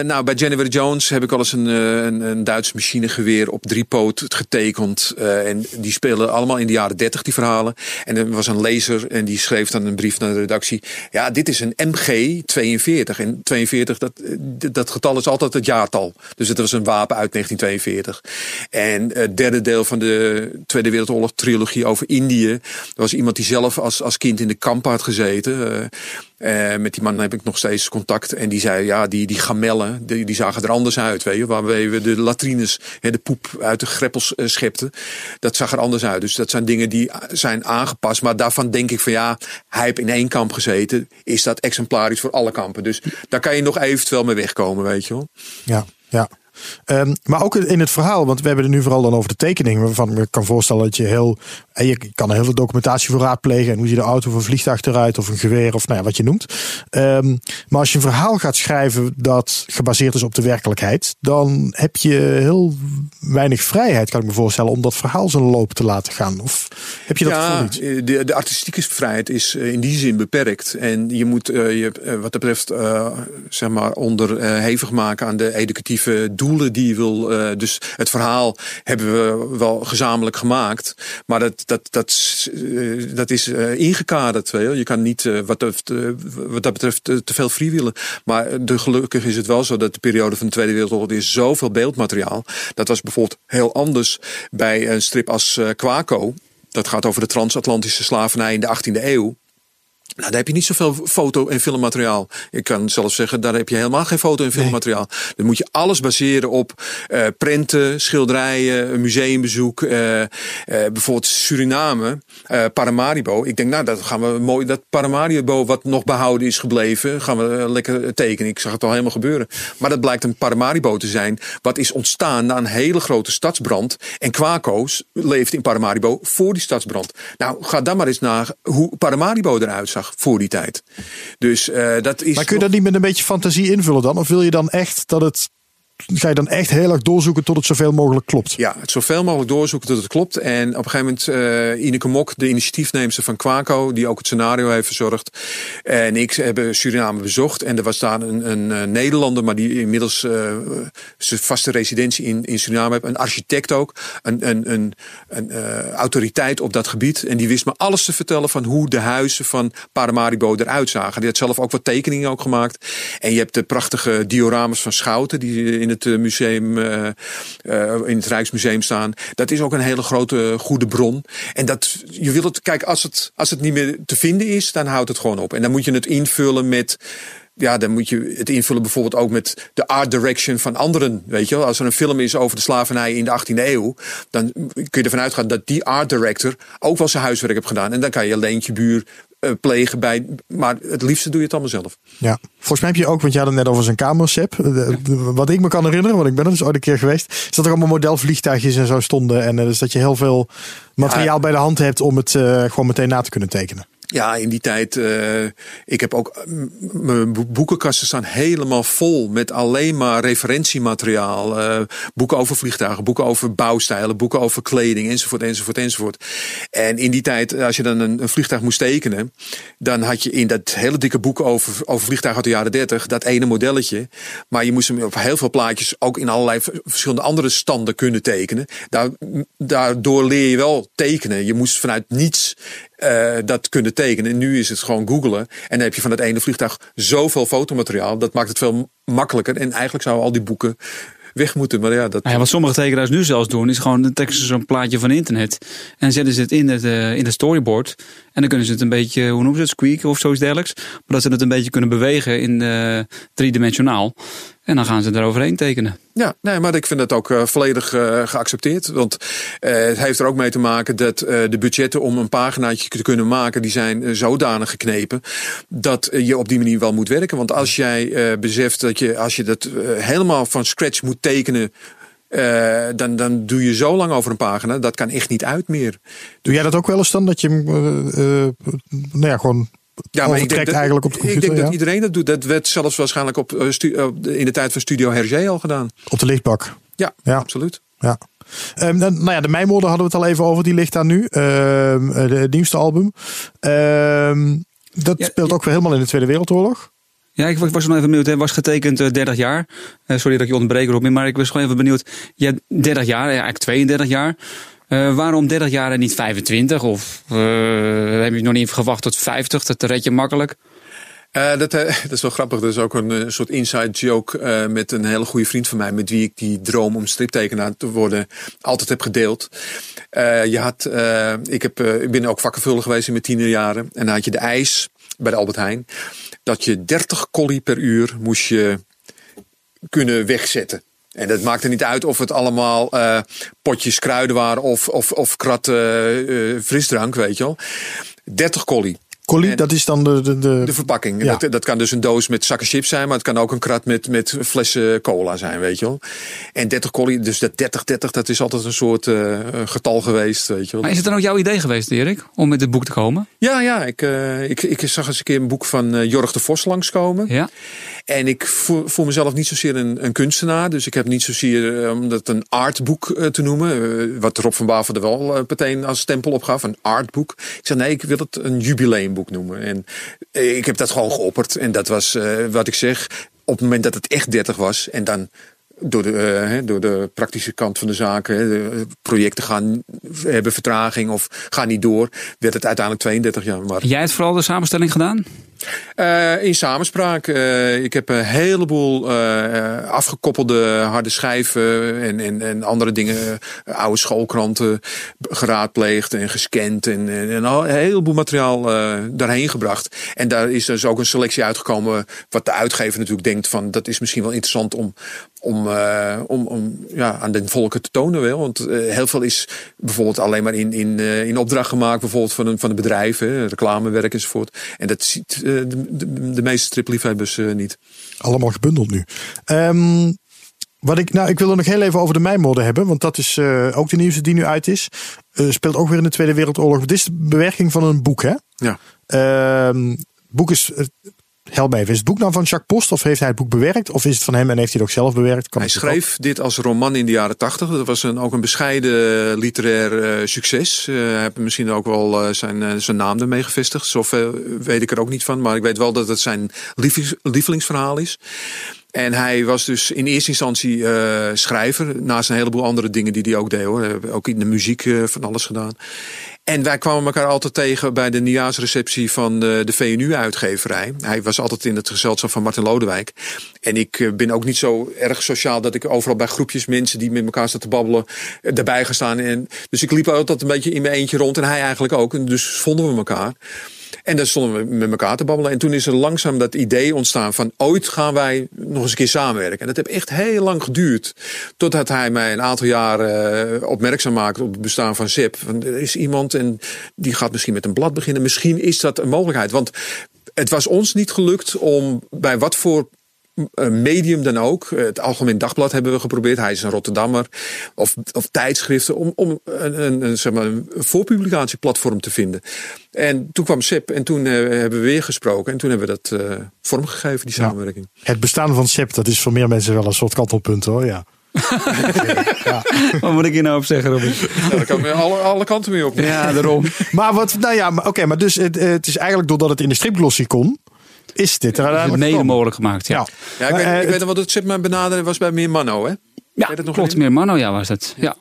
nou, bij January Jones heb ik al eens een, een, een Duits machinegeweer op drie poot getekend. Uh, en die spelen allemaal in de jaren dertig, die verhalen. En er was een lezer en die schreef dan een brief naar de redactie. Ja, dit is een MG 42. En 42, dat, dat getal is altijd het jaartal. Dus het was een wapen uit 1942. En het derde deel van de Tweede Wereldoorlog trilogie over Indië. Er was iemand die zelf als, als kind in de kamp had gezeten. Uh, met die man heb ik nog steeds contact. En die zei, ja, die, die gamellen, die, die zagen er anders uit. Weet je, waarbij we de latrines, hè, de poep uit de greppels uh, schepten. Dat zag er anders uit. Dus dat zijn dingen die zijn aangepast. Maar daarvan denk ik van ja, hij heeft in één kamp gezeten. Is dat exemplarisch voor alle kampen. Dus daar kan je nog eventueel mee wegkomen, weet je wel. Ja, ja. Um, maar ook in het verhaal, want we hebben het nu vooral dan over de tekening. Waarvan ik kan voorstellen dat je heel. Je kan er heel veel documentatie voor raadplegen. En hoe ziet de auto of een vliegtuig eruit, of een geweer, of nou ja, wat je noemt. Um, maar als je een verhaal gaat schrijven dat gebaseerd is op de werkelijkheid, dan heb je heel weinig vrijheid, kan ik me voorstellen, om dat verhaal zijn loop te laten gaan. Of heb je dat ja, niet? De, de artistieke vrijheid is in die zin beperkt. En je moet uh, je, wat dat betreft, uh, zeg maar, onderhevig maken aan de educatieve doelen die je wil. Uh, dus het verhaal hebben we wel gezamenlijk gemaakt. Maar dat, dat, dat, uh, dat is uh, ingekaderd. Weet je. kan niet wat, dat, wat dat betreft te veel free willen. Maar de, gelukkig is het wel zo dat de periode van de Tweede Wereldoorlog is zoveel beeldmateriaal. Dat was bijvoorbeeld heel anders bij een strip als Quaco. Dat gaat over de transatlantische slavernij in de 18e eeuw. Nou, daar heb je niet zoveel foto- en filmmateriaal. Ik kan zelfs zeggen, daar heb je helemaal geen foto- en filmmateriaal. Nee. Dan moet je alles baseren op uh, prenten, schilderijen, museumbezoek. Uh, uh, bijvoorbeeld Suriname, Paramaribo. Ik denk, nou, dat gaan we mooi, dat Paramaribo wat nog behouden is gebleven, gaan we lekker tekenen. Ik zag het al helemaal gebeuren. Maar dat blijkt een Paramaribo te zijn, wat is ontstaan na een hele grote stadsbrand. En Kwako's leeft in Paramaribo voor die stadsbrand. Nou, ga dan maar eens naar hoe Paramaribo eruit zag voor die tijd. Dus uh, dat is. Maar kun je dat niet met een beetje fantasie invullen dan? Of wil je dan echt dat het ga je dan echt heel erg doorzoeken tot het zoveel mogelijk klopt? Ja, het zoveel mogelijk doorzoeken tot het klopt. En op een gegeven moment uh, Ineke Mok, de initiatiefneemster van Quaco, die ook het scenario heeft verzorgd. En ik hebben Suriname bezocht. En er was daar een, een, een Nederlander, maar die inmiddels uh, zijn vaste residentie in, in Suriname heeft. Een architect ook. Een, een, een, autoriteit op dat gebied. En die wist me alles te vertellen van hoe de huizen van Paramaribo eruit zagen. Die had zelf ook wat tekeningen ook gemaakt. En je hebt de prachtige dioramas van Schouten, die in het museum, uh, uh, in het Rijksmuseum staan. Dat is ook een hele grote goede bron. En dat, je wilt het, kijk, als het, als het niet meer te vinden is, dan houdt het gewoon op. En dan moet je het invullen met ja, dan moet je het invullen bijvoorbeeld ook met de art direction van anderen. Weet je wel, als er een film is over de slavernij in de 18e eeuw, dan kun je ervan uitgaan dat die art director ook wel zijn huiswerk heeft gedaan. En dan kan je leentje buur plegen bij, maar het liefste doe je het allemaal zelf. Ja, volgens mij heb je ook, want je had het net over zijn kamersep. Ja. Wat ik me kan herinneren, want ik ben er dus ooit een keer geweest, is dat er allemaal modelvliegtuigjes en zo stonden. En uh, dus dat je heel veel materiaal ja. bij de hand hebt om het uh, gewoon meteen na te kunnen tekenen. Ja, in die tijd. Uh, ik heb ook. Mijn boekenkasten staan helemaal vol met alleen maar referentiemateriaal. Uh, boeken over vliegtuigen, boeken over bouwstijlen, boeken over kleding, enzovoort, enzovoort, enzovoort. En in die tijd, als je dan een, een vliegtuig moest tekenen, dan had je in dat hele dikke boek over, over vliegtuigen uit de jaren 30 dat ene modelletje. Maar je moest hem op heel veel plaatjes ook in allerlei verschillende andere standen kunnen tekenen. Daar, daardoor leer je wel tekenen. Je moest vanuit niets uh, dat kunnen tekenen. En nu is het gewoon googlen. En dan heb je van het ene vliegtuig zoveel fotomateriaal. Dat maakt het veel makkelijker. En eigenlijk zouden al die boeken weg moeten. Maar ja, dat... Nou wat sommige tekenaars nu zelfs doen, is gewoon de teksten zo'n plaatje van internet. En dan zetten ze het in het, uh, in het storyboard. En dan kunnen ze het een beetje, hoe noemen ze het, squeaken of zoiets dergelijks. Maar dat ze het een beetje kunnen bewegen in uh, driedimensionaal. En dan gaan ze eroverheen tekenen. Ja, nee, maar ik vind dat ook uh, volledig uh, geaccepteerd. Want uh, het heeft er ook mee te maken dat de budgetten om een paginaatje te kunnen maken, die zijn zodanig geknepen dat je op die manier wel moet werken. Want als jij beseft dat je, als je dat helemaal van scratch moet tekenen. Uh, dan, dan doe je zo lang over een pagina. Dat kan echt niet uit meer. Doe jij dat ook wel eens dan? Dat je uh, uh, nou ja, gewoon ja, maar ik denk dat, eigenlijk op de computer. Ik denk ja? dat iedereen dat doet. Dat werd zelfs waarschijnlijk op, uh, stu, uh, in de tijd van Studio Hergé al gedaan. Op de lichtbak. Ja, ja. absoluut. Ja. Um, nou ja, de Mijmoorden hadden we het al even over. Die ligt daar nu. Um, de, het nieuwste album. Um, dat ja, speelt ook weer helemaal in de Tweede Wereldoorlog. Ja, ik was nog even benieuwd. Hij was getekend eh, 30 jaar. Eh, sorry dat ik je onderbreek, Robin. Maar ik was gewoon even benieuwd. Je hebt 30 jaar, ja, eigenlijk 32 jaar. Eh, waarom 30 jaar en niet 25? Of eh, heb je nog niet gewacht tot 50? Dat red je makkelijk. Eh, <laughs> dat, is wel grappig. Dat is ook een soort inside joke met een hele goede vriend van mij. Met wie ik die droom om striptekenaar te worden altijd heb gedeeld. Je had, ik, heb, ik ben ook vakkenvuller geweest in mijn tienerjaren. En dan had je de ijs bij de Albert Heijn. Dat je 30 collie per uur moest je kunnen wegzetten. En dat maakte niet uit of het allemaal eh, potjes kruiden waren of, of, of kratten eh, eh, frisdrank, weet je wel. 30 collie. Collie, En- dat is dan de... de, de, De verpakking. Ja. Dat, dat kan dus een doos met zakken chips zijn, maar het kan ook een krat met, met flessen cola zijn, weet je wel. En 30 collie, dus dat 30, 30, dat is altijd een soort eh, getal geweest, weet je wel. Maar is het dan ook jouw idee geweest, Erik, om met dit boek te komen? Ja, ja, ik, eh, ik, ik zag eens een keer een boek van eh, Jorg de Vos langskomen. Ja. En ik voel, mezelf niet zozeer een, een kunstenaar. Dus ik heb niet zozeer eh, om dat een artboek eh, te noemen. eh, wat Rob van Bavel er wel meteen als stempel op gaf. Een artboek. Ik zei nee, ik wil het een jubileumboek noemen. En ik heb dat gewoon geopperd. En dat was wat ik zeg. Op het moment dat het echt 30 was. En dan door de, eh, door de praktische kant van de zaken. de projecten gaan, hebben vertraging of gaan niet door. Werd het uiteindelijk 32 jaar. Maar Jij hebt vooral de samenstelling gedaan? eh, in samenspraak. Eh, ik heb een heleboel eh, afgekoppelde harde schijven en, en, en andere dingen, eh, oude schoolkranten, geraadpleegd en gescand en, en, en al, een heleboel materiaal eh, daarheen gebracht. En daar is dus ook een selectie uitgekomen wat de uitgever natuurlijk denkt van dat is misschien wel interessant om, om, eh, om, om ja, aan de volken te tonen wel. Want eh, heel veel is bijvoorbeeld alleen maar in, in, eh, in opdracht gemaakt, bijvoorbeeld van een, van een bedrijf, hè, reclamewerk enzovoort. En dat ziet de, de, de meeste stripliefhebbers niet. Allemaal gebundeld nu. Ehm, wat ik, nou, ik wil er nog heel even over de mijnmoorden hebben. Want dat is ook de nieuwste die nu uit is. Speelt ook weer in de Tweede Wereldoorlog. Dit is de bewerking van een boek, hè? Ja. Ehm, boek is. Uh, help me even. Is het boek nou van Jacques Post? Of heeft hij het boek bewerkt? Of is het van hem en heeft hij het ook zelf bewerkt? Kan Hij schreef dit als roman in de jaren tachtig. Dat was een, ook een bescheiden literair eh, succes. Eh, hij heeft misschien ook wel eh, zijn, zijn naam ermee gevestigd. Zoveel weet ik er ook niet van. Maar ik weet wel dat het zijn lievelingsverhaal is. En hij was dus in eerste instantie schrijver. Naast een heleboel andere dingen die hij ook deed. Hoor. Ook in de muziek van alles gedaan. En wij kwamen elkaar altijd tegen bij de nieuwjaarsreceptie van de, de VNU-uitgeverij. Hij was altijd in het gezelschap van Martin Lodewijk. En ik eh, ben ook niet zo erg sociaal dat ik overal bij groepjes mensen die met elkaar zaten te babbelen, eh, daarbij ga staan. En, dus ik liep altijd een beetje in mijn eentje rond en hij eigenlijk ook. En dus vonden we elkaar. En dan stonden we met elkaar te babbelen. En toen is er langzaam dat idee ontstaan van ooit gaan wij nog eens een keer samenwerken. En dat heeft echt heel lang geduurd. Totdat hij mij een aantal jaren eh, opmerkzaam maakte op het bestaan van ZIP. Van, er is iemand en die gaat misschien met een blad beginnen. Misschien is dat een mogelijkheid. Want het was ons niet gelukt om bij wat voor medium dan ook. Eh, Het Algemeen Dagblad hebben we geprobeerd. Hij is een Rotterdammer. Of, of tijdschriften. Om, om een, een, een, zeg maar, een voorpublicatieplatform te vinden. En toen kwam SEP en toen eh, hebben we weer gesproken. En toen hebben we dat eh, vormgegeven, die Ja. samenwerking. Het bestaan van SEP, dat is voor meer mensen wel een soort kantelpunt hoor. <laughs> Ja. Wat moet ik hier nou op zeggen, Robin? Ja, daar kan alle, alle kanten mee op. Ja, daarom. Maar wat, nou ja, maar oké, maar dus het, het is eigenlijk doordat het in de stripglossie kon, is dit er uiteindelijk mede mogelijk gemaakt, ja. Ja. Ja, ik, Maar, weet, eh, ik weet nog wat het SEP me benaderde was bij meer Manno, hè? Ja, dat nog klopt. Meer Mano, ja, was het. Ja.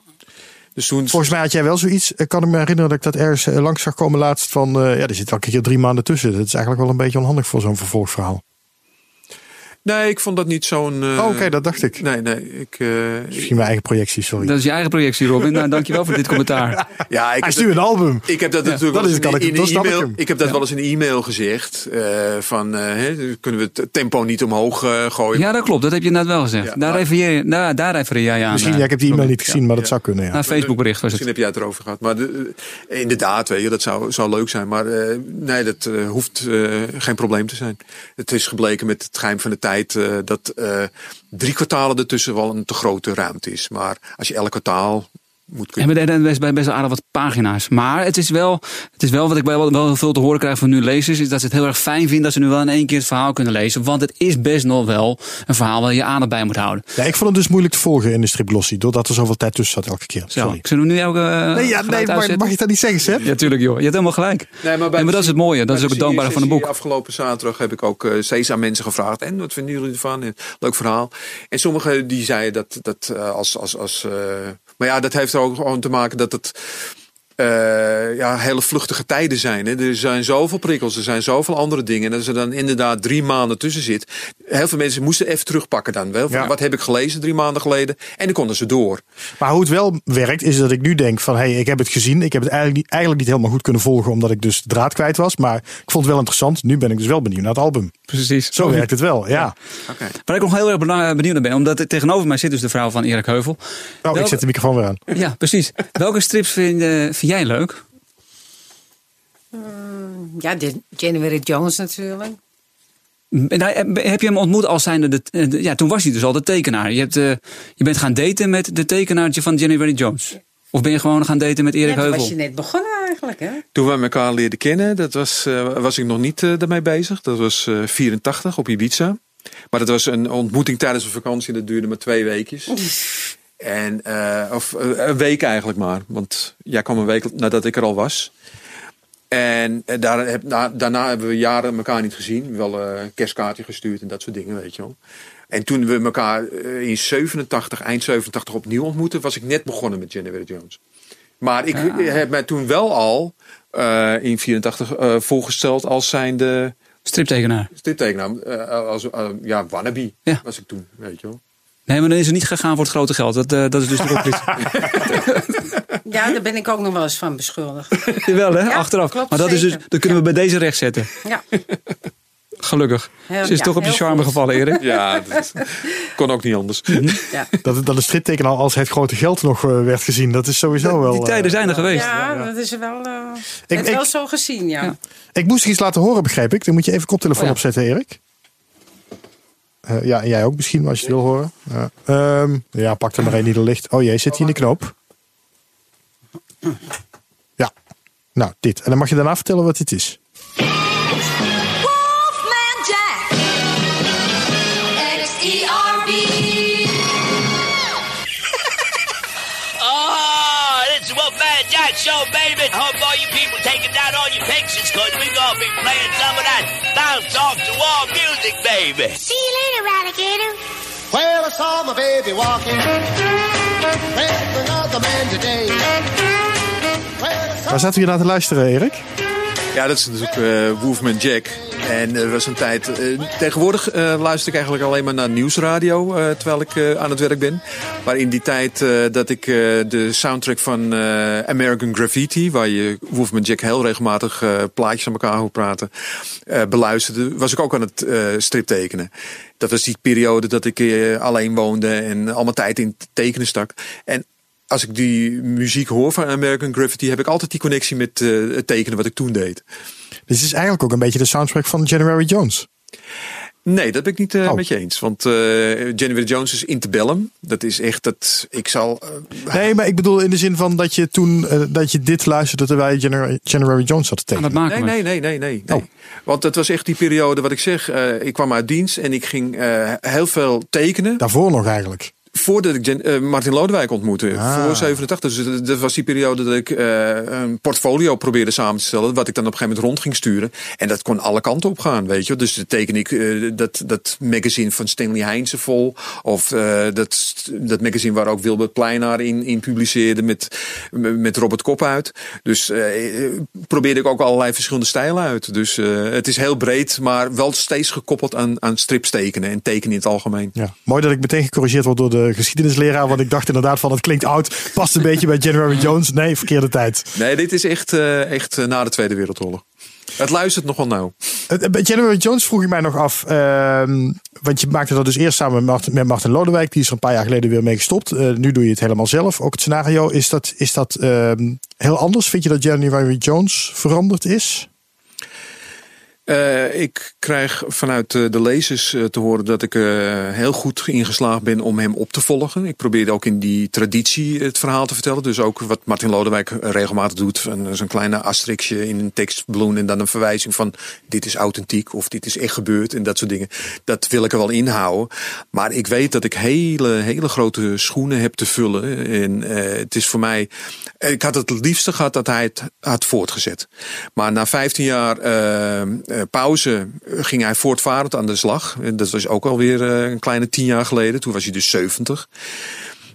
Dus toen, Volgens mij had jij wel zoiets. Ik kan me herinneren dat ik dat ergens eh, langs zag komen laatst van. eh, ja, er zit elke keer drie maanden tussen. Dat is eigenlijk wel een beetje onhandig voor zo'n vervolgverhaal. Nee, ik vond dat niet zo'n... eh, Oh, Oké, dat dacht ik. Nee, nee. Ik, eh, Misschien mijn eigen projectie, sorry. Dat is je eigen projectie, Robin. Nou, dankjewel voor dit commentaar. <laughs> ja, ik Hij heb nu een album. Ik heb dat Ja, natuurlijk dat wel is- eens kan in, ik- in dan een snap ik e-mail. hem. Ik, heb dat wel eens in een e-mail gezegd. eh, van, eh, hè, kunnen we het tempo niet omhoog eh, gooien? Ja, dat klopt. Dat heb je net wel gezegd. Ja, daar, maar- refereer, je- daar, daar refereer jij aan. Misschien, eh, ja, ik heb die e-mail niet gezien, maar dat zou kunnen. Ja. Naar Facebookbericht was Misschien het. heb jij het erover gehad. Maar de, eh, inderdaad, weet je, dat zou, zou leuk zijn. Maar eh, nee, dat eh, hoeft eh, geen probleem te zijn. Het is gebleken met het geheim van de tijd eh, dat eh, drie kwartalen ertussen wel een te grote ruimte is. Maar als je elk kwartaal moet En kunnen. met best, best, best wel aardig wat pagina's. Maar het is wel, het is wel wat ik wel, wel veel te horen krijg van nu lezers. Is dat ze het heel erg fijn vinden dat ze nu wel in één keer het verhaal kunnen lezen. Want het is best nog wel een verhaal waar je aandacht bij moet houden. Ja, ik vond het dus moeilijk te volgen in de strip Glossy. Doordat er zoveel tijd tussen zat elke keer. Zo, Sorry. ik zou nu ook. eh, Nee, ja, nee mag, uitzetten? mag je dat niet zeggen, Seb? Ja, tuurlijk joh. Je hebt helemaal gelijk. Nee, maar, Nee, maar dat is het mooie. Dat is ook het dankbare van een boek. Afgelopen zaterdag heb ik ook eh, steeds aan mensen gevraagd. En wat vinden jullie ervan? En, leuk verhaal. En sommigen die zeiden dat, dat eh, als. als, als eh, maar ja, dat heeft er ook gewoon te maken dat het. Eh, ja, hele vluchtige tijden zijn. Hè. Er zijn zoveel prikkels, er zijn zoveel andere dingen. En als er dan inderdaad drie maanden tussen zit. Heel veel mensen moesten even terugpakken dan. Wel, van, Ja. Wat heb ik gelezen drie maanden geleden? En dan konden ze door. Maar hoe het wel werkt, is dat ik nu denk van... hey, ik heb het gezien. Ik heb het eigenlijk niet, eigenlijk niet helemaal goed kunnen volgen... omdat ik dus de draad kwijt was. Maar ik vond het wel interessant. Nu ben ik dus wel benieuwd naar het album. Precies. Zo werkt het wel, ja. Oké. Waar ik nog heel erg benieuwd naar ben, omdat er tegenover mij zit dus de vrouw van Erik Heuvel. Oh, ik zet de microfoon weer aan. Ja, precies. Welke strips vind, vind jij leuk? Ja, de January Jones natuurlijk. En hij- Heb je hem ontmoet als zijnde de, eh, de- ja, toen was hij dus al de tekenaar. Je, hebt, eh, je bent gaan daten met de tekenaartje van January Jones. Of ben je gewoon gaan daten met Erik ja, toen Heuvel? was je net begonnen eigenlijk, hè? Toen we elkaar leerden kennen, dat was, eh, was ik nog niet eh, daarmee bezig. Dat was eh 84 op Ibiza. Maar dat was een ontmoeting tijdens een vakantie. Dat duurde maar twee weekjes. <laughs> En, eh, of eh, een week eigenlijk maar. Want jij kwam een week nadat ik er al was. En eh, daar heb, na- daarna hebben we jaren elkaar niet gezien. Wel eh, een kerstkaartje gestuurd en dat soort dingen, weet je wel. En toen we elkaar in 87, eind 87 opnieuw ontmoetten, was ik net begonnen met January Jones. Maar ik heb mij toen wel al in 84 eh, voorgesteld als zijnde Striptekenaar. striptekenaar. als ja, wannabe Ja. was ik toen, weet je wel. Nee, maar dan is het niet gegaan voor het grote geld. Dat, eh, dat is dus de. <laughs> Ja, daar ben ik ook nog wel eens van beschuldigd. <laughs> Jawel, hè? Ja, Achteraf. klopt, maar dat is dus, dat kunnen we bij deze recht zetten. Ja, <laughs> Gelukkig. Heel- Ze is ja, toch op je charme goed. gevallen, Erik. Ja, dat kon ook niet anders. ja. Dat, dat de striptekenaar als het grote geld nog eh, werd gezien. Dat is sowieso wel... Die eh, tijden zijn er geweest. ja dat is wel, eh Ik- heeft wel ik- zo gezien, ja. Ja. Ik moest iets laten horen, begreep ik. Dan moet je even koptelefoon Oh ja. opzetten, Erik. Eh, ja, en jij ook misschien, als je het wil horen. Ja, Ehm, ja pak er maar één die er ligt. Oh jee, zit hij in de knoop? Ja, nou dit. En dan mag je daarna vertellen wat dit is. Wolfman Jack. X-E-R-B. Oh, it's Wolfman Jack Show, baby. Hope cause we gonna be playing some of that bounce off the wall music, baby. See you later, alligator. Well, I saw my baby walking with another man today. Waar zaten we naar te luisteren, Erik? Ja, dat is natuurlijk eh Wolfman Jack. En er was een tijd. eh, tegenwoordig eh, luister ik eigenlijk alleen maar naar nieuwsradio eh, terwijl ik eh, aan het werk ben. Maar in die tijd eh, dat ik eh, de soundtrack van eh, American Graffiti, waar je Wolfman Jack heel regelmatig eh, plaatjes aan elkaar hoort praten, eh, beluisterde, was ik ook aan het eh strip tekenen. Dat was die periode dat ik eh, alleen woonde en allemaal tijd in tekenen stak. En als ik die muziek hoor van American Graffiti, heb ik altijd die connectie met eh, het tekenen wat ik toen deed. Dit is eigenlijk ook een beetje de soundtrack van January Jones. Nee, dat ben ik niet eh, Oh. met je eens. Want eh January Jones is Interbellum. Dat is echt dat. Ik zal. <laughs> Nee, maar ik bedoel in de zin van dat je toen eh, dat je dit luisterde terwijl je January, January Jones zat te tekenen. maken. Nee, nee, nee, nee, nee. nee. Oh. Want dat was echt die periode wat ik zeg. eh, ik kwam uit dienst en ik ging eh, heel veel tekenen. Daarvoor nog eigenlijk. Voordat ik Jen- eh, Martin Lodewijk ontmoette. Ah. Voor 87. Dus dat- was die periode dat ik eh, een portfolio probeerde samen te stellen. Wat ik dan op een gegeven moment rond ging sturen. En dat kon alle kanten op gaan, weet je. Dus teken ik eh, dat, dat magazine van Stanley Heinze vol. Of dat, dat magazine waar ook Wilbert Pleinaar in, in publiceerde. Met, met Robert Kop uit. Dus probeerde ik ook allerlei verschillende stijlen uit. Dus het is heel breed. Maar wel steeds gekoppeld aan, aan strips tekenen. En tekenen in het algemeen. Ja. Mooi dat ik meteen gecorrigeerd word door de geschiedenisleraar. Want ik dacht inderdaad van het klinkt oud. Past een beetje bij January Jones. Nee, verkeerde tijd. Nee, dit is echt, eh, echt eh, na de Tweede Wereldoorlog. Het luistert nog wel nauw. January Jones vroeg ik mij nog af. ehm, want je maakte dat dus eerst samen met Martin, met Martin Lodewijk. Die is er een paar jaar geleden weer mee gestopt. Eh, nu doe je het helemaal zelf. Ook het scenario. Is dat, is dat ehm, heel anders? Vind je dat January Jones veranderd is? Eh, ik krijg vanuit eh, de lezers eh, te horen dat ik heel goed ingeslaagd ben om hem op te volgen. Ik probeerde ook in die traditie het verhaal te vertellen. Dus ook wat Martin Lodewijk regelmatig doet. Zo'n kleine asterixje in een tekstbloem en dan een verwijzing van dit is authentiek of dit is echt gebeurd en dat soort dingen. Dat wil ik er wel inhouden. Maar ik weet dat ik hele, hele grote schoenen heb te vullen. En het is voor mij. Ik had het liefste gehad dat hij het had voortgezet. Maar na 15 jaar pauze ging hij voortvarend aan de slag. Dat was ook alweer eh, een kleine 10 jaar geleden. Toen was hij dus 70.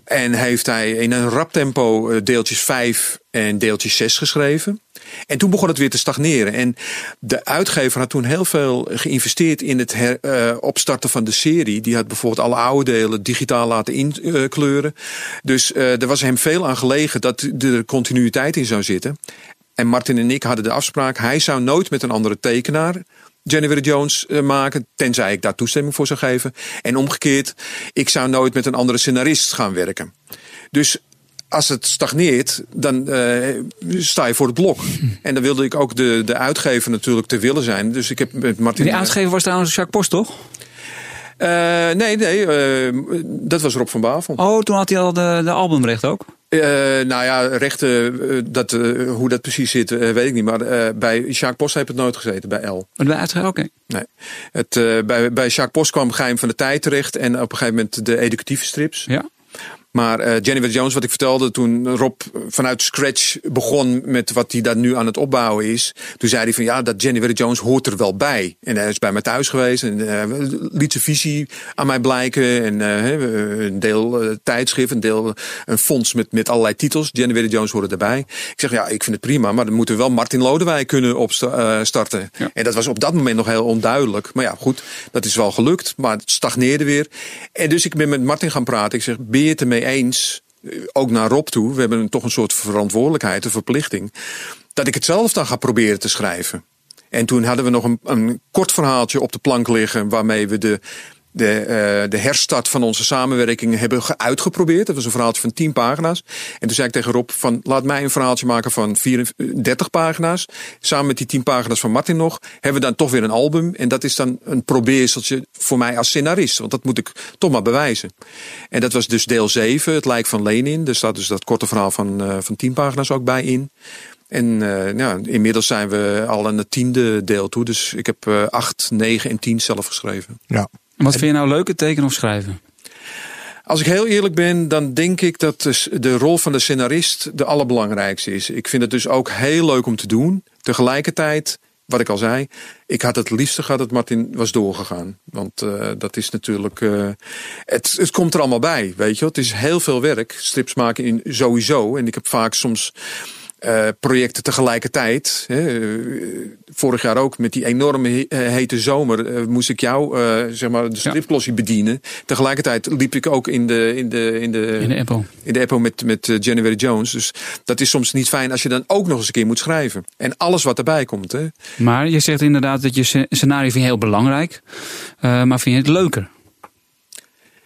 En heeft hij in een rap tempo eh, deeltjes 5 en deeltjes 6 geschreven. En toen begon het weer te stagneren. En de uitgever had toen heel veel geïnvesteerd in het eh, opstarten van de serie. Die had bijvoorbeeld alle oude delen digitaal laten inkleuren. Dus eh, er was hem veel aan gelegen dat er continuïteit in zou zitten. En Martin en ik hadden de afspraak: hij zou nooit met een andere tekenaar January Jones eh, maken, tenzij ik daar toestemming voor zou geven. En omgekeerd, ik zou nooit met een andere scenarist gaan werken. Dus als het stagneert, dan eh, sta je voor het blok. <laughs> En dan wilde ik ook de, de uitgever natuurlijk te willen zijn. Dus ik heb met Martin. Die uitgever was trouwens Jacques Post, toch? Eh, nee, nee, eh, dat was Rob van Bavel. Oh, toen had hij al de, de albumrecht ook. Eh, nou ja, rechten, dat, hoe dat precies zit, weet ik niet. Maar bij Jacques Post heb het nooit gezeten, bij L. De uitgever, oké. Nee. Het, bij, bij Jacques Post kwam Geheim van de Tijd terecht. En op een gegeven moment de educatieve strips. Ja. Maar eh Jennifer Jones, wat ik vertelde toen Rob vanuit scratch begon met wat hij daar nu aan het opbouwen is. Toen zei hij van ja, dat Jennifer Jones hoort er wel bij. En hij is bij mij thuis geweest en eh, liet zijn visie aan mij blijken. En eh, een deel tijdschrift, een deel een fonds met, met allerlei titels. Jennifer Jones hoorde erbij. Ik zeg ja, ik vind het prima, maar dan moeten we wel Martin Lodewijk kunnen opstarten. Ja. En dat was op dat moment nog heel onduidelijk. Maar ja, goed, dat is wel gelukt. Maar het stagneerde weer. En dus ik ben met Martin gaan praten. Ik zeg, ben je het ermee eens? eh, Ook naar Rob toe. We hebben toch een soort verantwoordelijkheid, een verplichting. Dat ik het zelf dan ga proberen te schrijven. En toen hadden we nog een, een kort verhaaltje op de plank liggen. waarmee we de, de, eh, de herstart van onze samenwerking hebben ge- uitgeprobeerd. Dat was een verhaaltje van 10 pagina's. En toen zei ik tegen Rob: van, laat mij een verhaaltje maken van 34 pagina's. Samen met die 10 pagina's van Martin nog. Hebben we dan toch weer een album. En dat is dan een probeerseltje voor mij als scenarist. Want dat moet ik toch maar bewijzen. En dat was dus deel 7, het lijk van Lenin. Er staat dus dat korte verhaal van, eh, van 10 pagina's ook bij in. En eh, inmiddels zijn we al aan het tiende deel toe. Dus ik heb eh 8, 9 en 10 zelf geschreven. Ja. Wat vind je nou leuker, tekenen of schrijven? Als ik heel eerlijk ben, dan denk ik dat de, de rol van de scenarist de allerbelangrijkste is. Ik vind het dus ook heel leuk om te doen. Tegelijkertijd, wat ik al zei, ik had het liefste gehad dat Martin was doorgegaan. Want eh, dat is natuurlijk. eh, het, het komt er allemaal bij, weet je. Het is heel veel werk. Strips maken in sowieso. En ik heb vaak soms. Eh, projecten tegelijkertijd. Hè. Eh, Vorig jaar ook met die enorme eh, hete zomer moest ik jou, zeg maar, de stripklossie bedienen. Tegelijkertijd liep ik ook in de, in de, in de, In de Apple. in de Apple met, met January Jones. Dus dat is soms niet fijn als je dan ook nog eens een keer moet schrijven. En alles wat erbij komt. Hè. Maar je zegt inderdaad dat je sce- scenario vind je heel belangrijk. Maar vind je het leuker?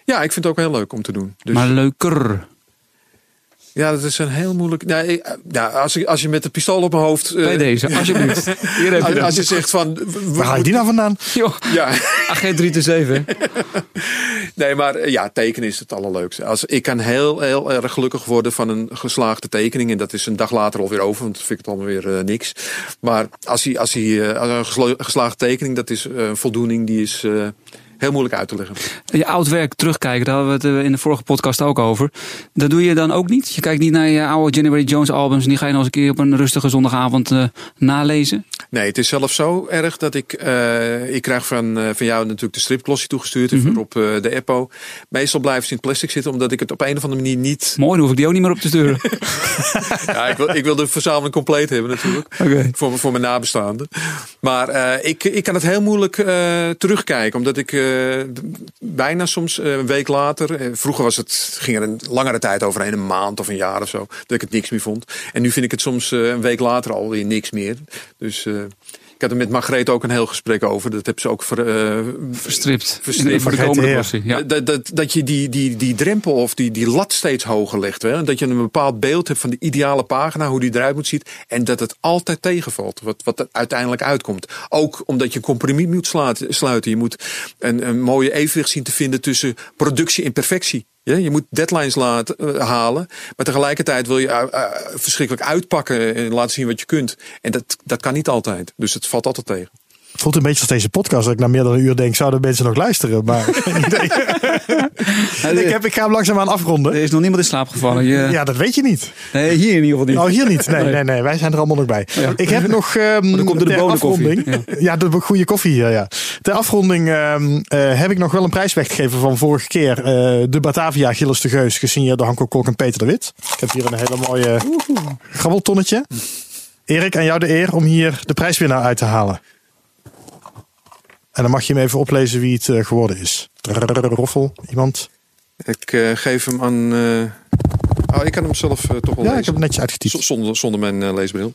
Ja, ik vind het ook heel leuk om te doen. Dus, Maar leuker. Ja, dat is een heel moeilijk. Nou, als, ik, als je met een pistool op mijn hoofd. eh, Bij deze, <laughs> alsjeblieft. Hier heb je als, je zegt van. Waar haal je die nou vandaan? Joh, Ja, <laughs> agent 3 te 7. <laughs> nee, maar eh, ja, tekenen is het allerleukste. Als, ik kan heel, heel erg gelukkig worden van een geslaagde tekening. En dat is een dag later alweer over, want dan vind ik het allemaal weer eh, niks. Maar als, hij, als, hij, als een geslaagde tekening, dat is een voldoening, die is eh, heel moeilijk uit te leggen. Je oud werk terugkijken, daar hadden we het eh, in de vorige podcast ook over. Dat doe je dan ook niet? Je kijkt niet naar je oude January Jones albums die ga je nog eens een keer op een rustige zondagavond eh, nalezen? Nee, het is zelfs zo erg dat ik... eh, ik krijg van, van jou natuurlijk de stripklossie toegestuurd. Mhm. en op de Eppo. Meestal blijft ze in het plastic zitten, omdat ik het op een of andere manier niet... Mooi, dan hoef ik die ook niet meer op te sturen. <laughs> Ja, ik, wil, ik wil de verzameling compleet hebben natuurlijk. Oké. Voor, voor mijn nabestaanden. Maar ik, ik kan het heel moeilijk terugkijken. Omdat ik bijna soms eh, een week later... eh, vroeger was het, ging er een langere tijd overheen. Een maand of een jaar of zo. Dat ik het niks meer vond. En nu vind ik het soms eh, een week later alweer niks meer. Dus... Ik had er met Margreet ook een heel gesprek over. Dat hebben ze ook ver, eh, Verstript. Verstript. Voor de Vergeet komende. Ja. Dat, dat, dat je die, die, die drempel of die, die lat steeds hoger legt. Hè? Dat je een bepaald beeld hebt van de ideale pagina, hoe die eruit moet zien. En dat het altijd tegenvalt, wat, wat er uiteindelijk uitkomt. Ook omdat je een compromis moet sluiten. sluiten. Je moet een, een mooie evenwicht zien te vinden tussen productie en perfectie. Je moet deadlines eh, halen, maar tegelijkertijd wil je eh, eh, verschrikkelijk uitpakken en laten zien wat je kunt. En dat, dat kan niet altijd. Dus het valt altijd tegen. Voelt een beetje als deze podcast. Dat ik na meer dan een uur denk, zouden mensen nog luisteren? Maar <laughs> ik, heb, ik ga hem langzaamaan afronden. Er is nog niemand in slaap gevallen. Je, Ja, dat weet je niet. Nee, hier in ieder geval niet. Oh, hier niet. Nee, nee, nee. Wij zijn er allemaal nog bij. Ja. Ik heb nog dan komt er de ter afronding. Ja, de goede koffie hier, ja. Ter afronding ehm, eh, heb ik nog wel een prijs weggegeven van vorige keer. eh, de Batavia Gilles de Geus, gesigneerd door Hanko Kok en Peter de Wit. Ik heb hier een hele mooie grabbeltonnetje. Erik, aan jou de eer om hier de prijswinnaar uit te halen. En dan mag je hem even oplezen wie het eh, geworden is. Roffel, iemand? Ik eh, geef hem aan. eh, oh, ik kan hem zelf toch wel Ja, ik heb het netjes uitgetypt. Z- Zonder, zonder mijn leesbril.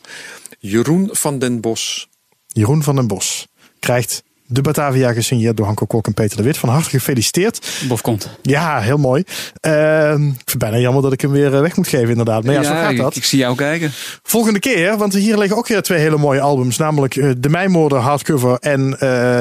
Jeroen van den Bos. Jeroen van den Bos krijgt de Batavia gesigneerd door Hanko Kok en Peter de Wit. Van harte gefeliciteerd. Bof komt. Ja, heel mooi. Ehm, ik vind het bijna jammer dat ik hem weer eh, weg moet geven inderdaad. Maar ja, zo gaat ik, dat. ik zie jou kijken. Volgende keer, want hier liggen ook weer twee hele mooie albums. Namelijk eh, De Mijnmoorder hardcover en eh,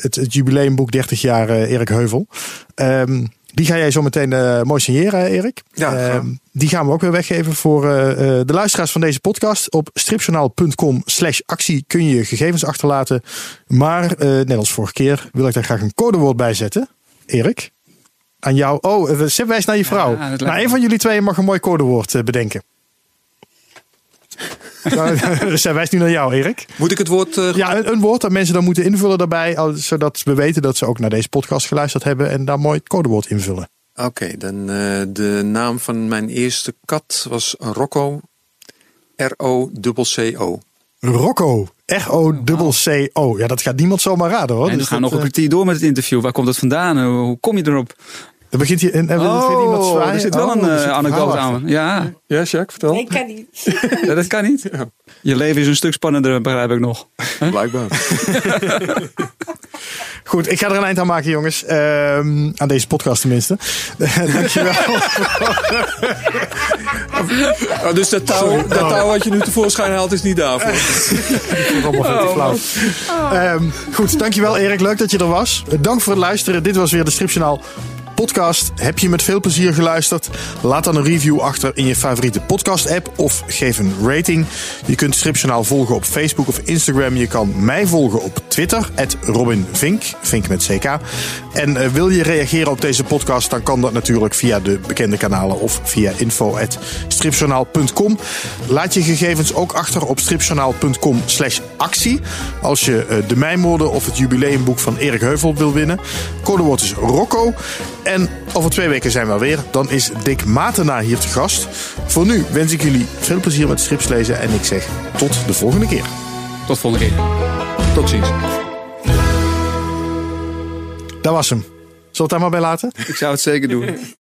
het, het jubileumboek 30 jaar Erik Heuvel. Ehm, die ga jij zo meteen eh, mooi signeren, Erik. Ja. Ehm, die gaan we ook weer weggeven voor eh, eh, de luisteraars van deze podcast. Op stripjournaal.com slash actie kun je je gegevens achterlaten. Maar, eh, net als vorige keer, wil ik daar graag een codewoord bij zetten. Erik, aan jou. Oh, eh, Seb wijst naar je vrouw. lijkt nou, een van jullie twee mag een mooi codewoord eh, bedenken. <laughs> Nou, Zij wijst nu naar jou, Erik. Moet ik het woord. eh, Ja, een, een woord dat mensen dan moeten invullen daarbij. Zodat we weten dat ze ook naar deze podcast geluisterd hebben. En daar mooi het codewoord invullen. Oké, dan eh, de naam van mijn eerste kat was Rocco. R-O-C-C-O. Rocco. R-O-C-C-O. Ja, dat gaat niemand zomaar raden hoor. En we Dus gaan dat, nog een eh, kwartier door met het interview. Waar komt dat vandaan? Hoe, hoe kom je erop? Dan begint hij en, en oh, iemand zwaaien. er zit wel Oh, een een anekdote aan. Ja, Ja, Jacques, vertel. Ik kan niet. <laughs> Ja, dat kan niet. Je leven is een stuk spannender, begrijp ik nog. <laughs> Blijkbaar. <laughs> Goed, ik ga er een eind aan maken, jongens. Ehm, aan deze podcast tenminste. Dankjewel. Oh, dus dat touw, dat touw wat je nu tevoorschijn haalt is niet daarvoor. Allemaal veel te flauw. Ehm, goed, dankjewel Erik. Leuk dat je er was. Dank voor het luisteren. Dit was weer de Stripjournaal podcast. Heb je met veel plezier geluisterd? Laat dan een review achter in je favoriete podcast app of geef een rating. Je kunt Stripjournaal volgen op Facebook of Instagram. Je kan mij volgen op Twitter, Robin Vink, met CK. En eh, wil je reageren op deze podcast, dan kan dat natuurlijk via de bekende kanalen of via info.stripjournaal.com. Laat je gegevens ook achter op stripjournaal.com slash actie. Als je eh, de mijnmoorden of het jubileumboek van Erik Heuvel wil winnen. Codewoord is Rocco. En over twee weken zijn we er weer. Dan is Dick Matena hier te gast. Voor nu wens ik jullie veel plezier met strips lezen. En ik zeg tot de volgende keer. Tot volgende keer. Tot ziens. Dat was hem. Zullen we het daar maar bij laten? Ik zou het zeker doen. <laughs>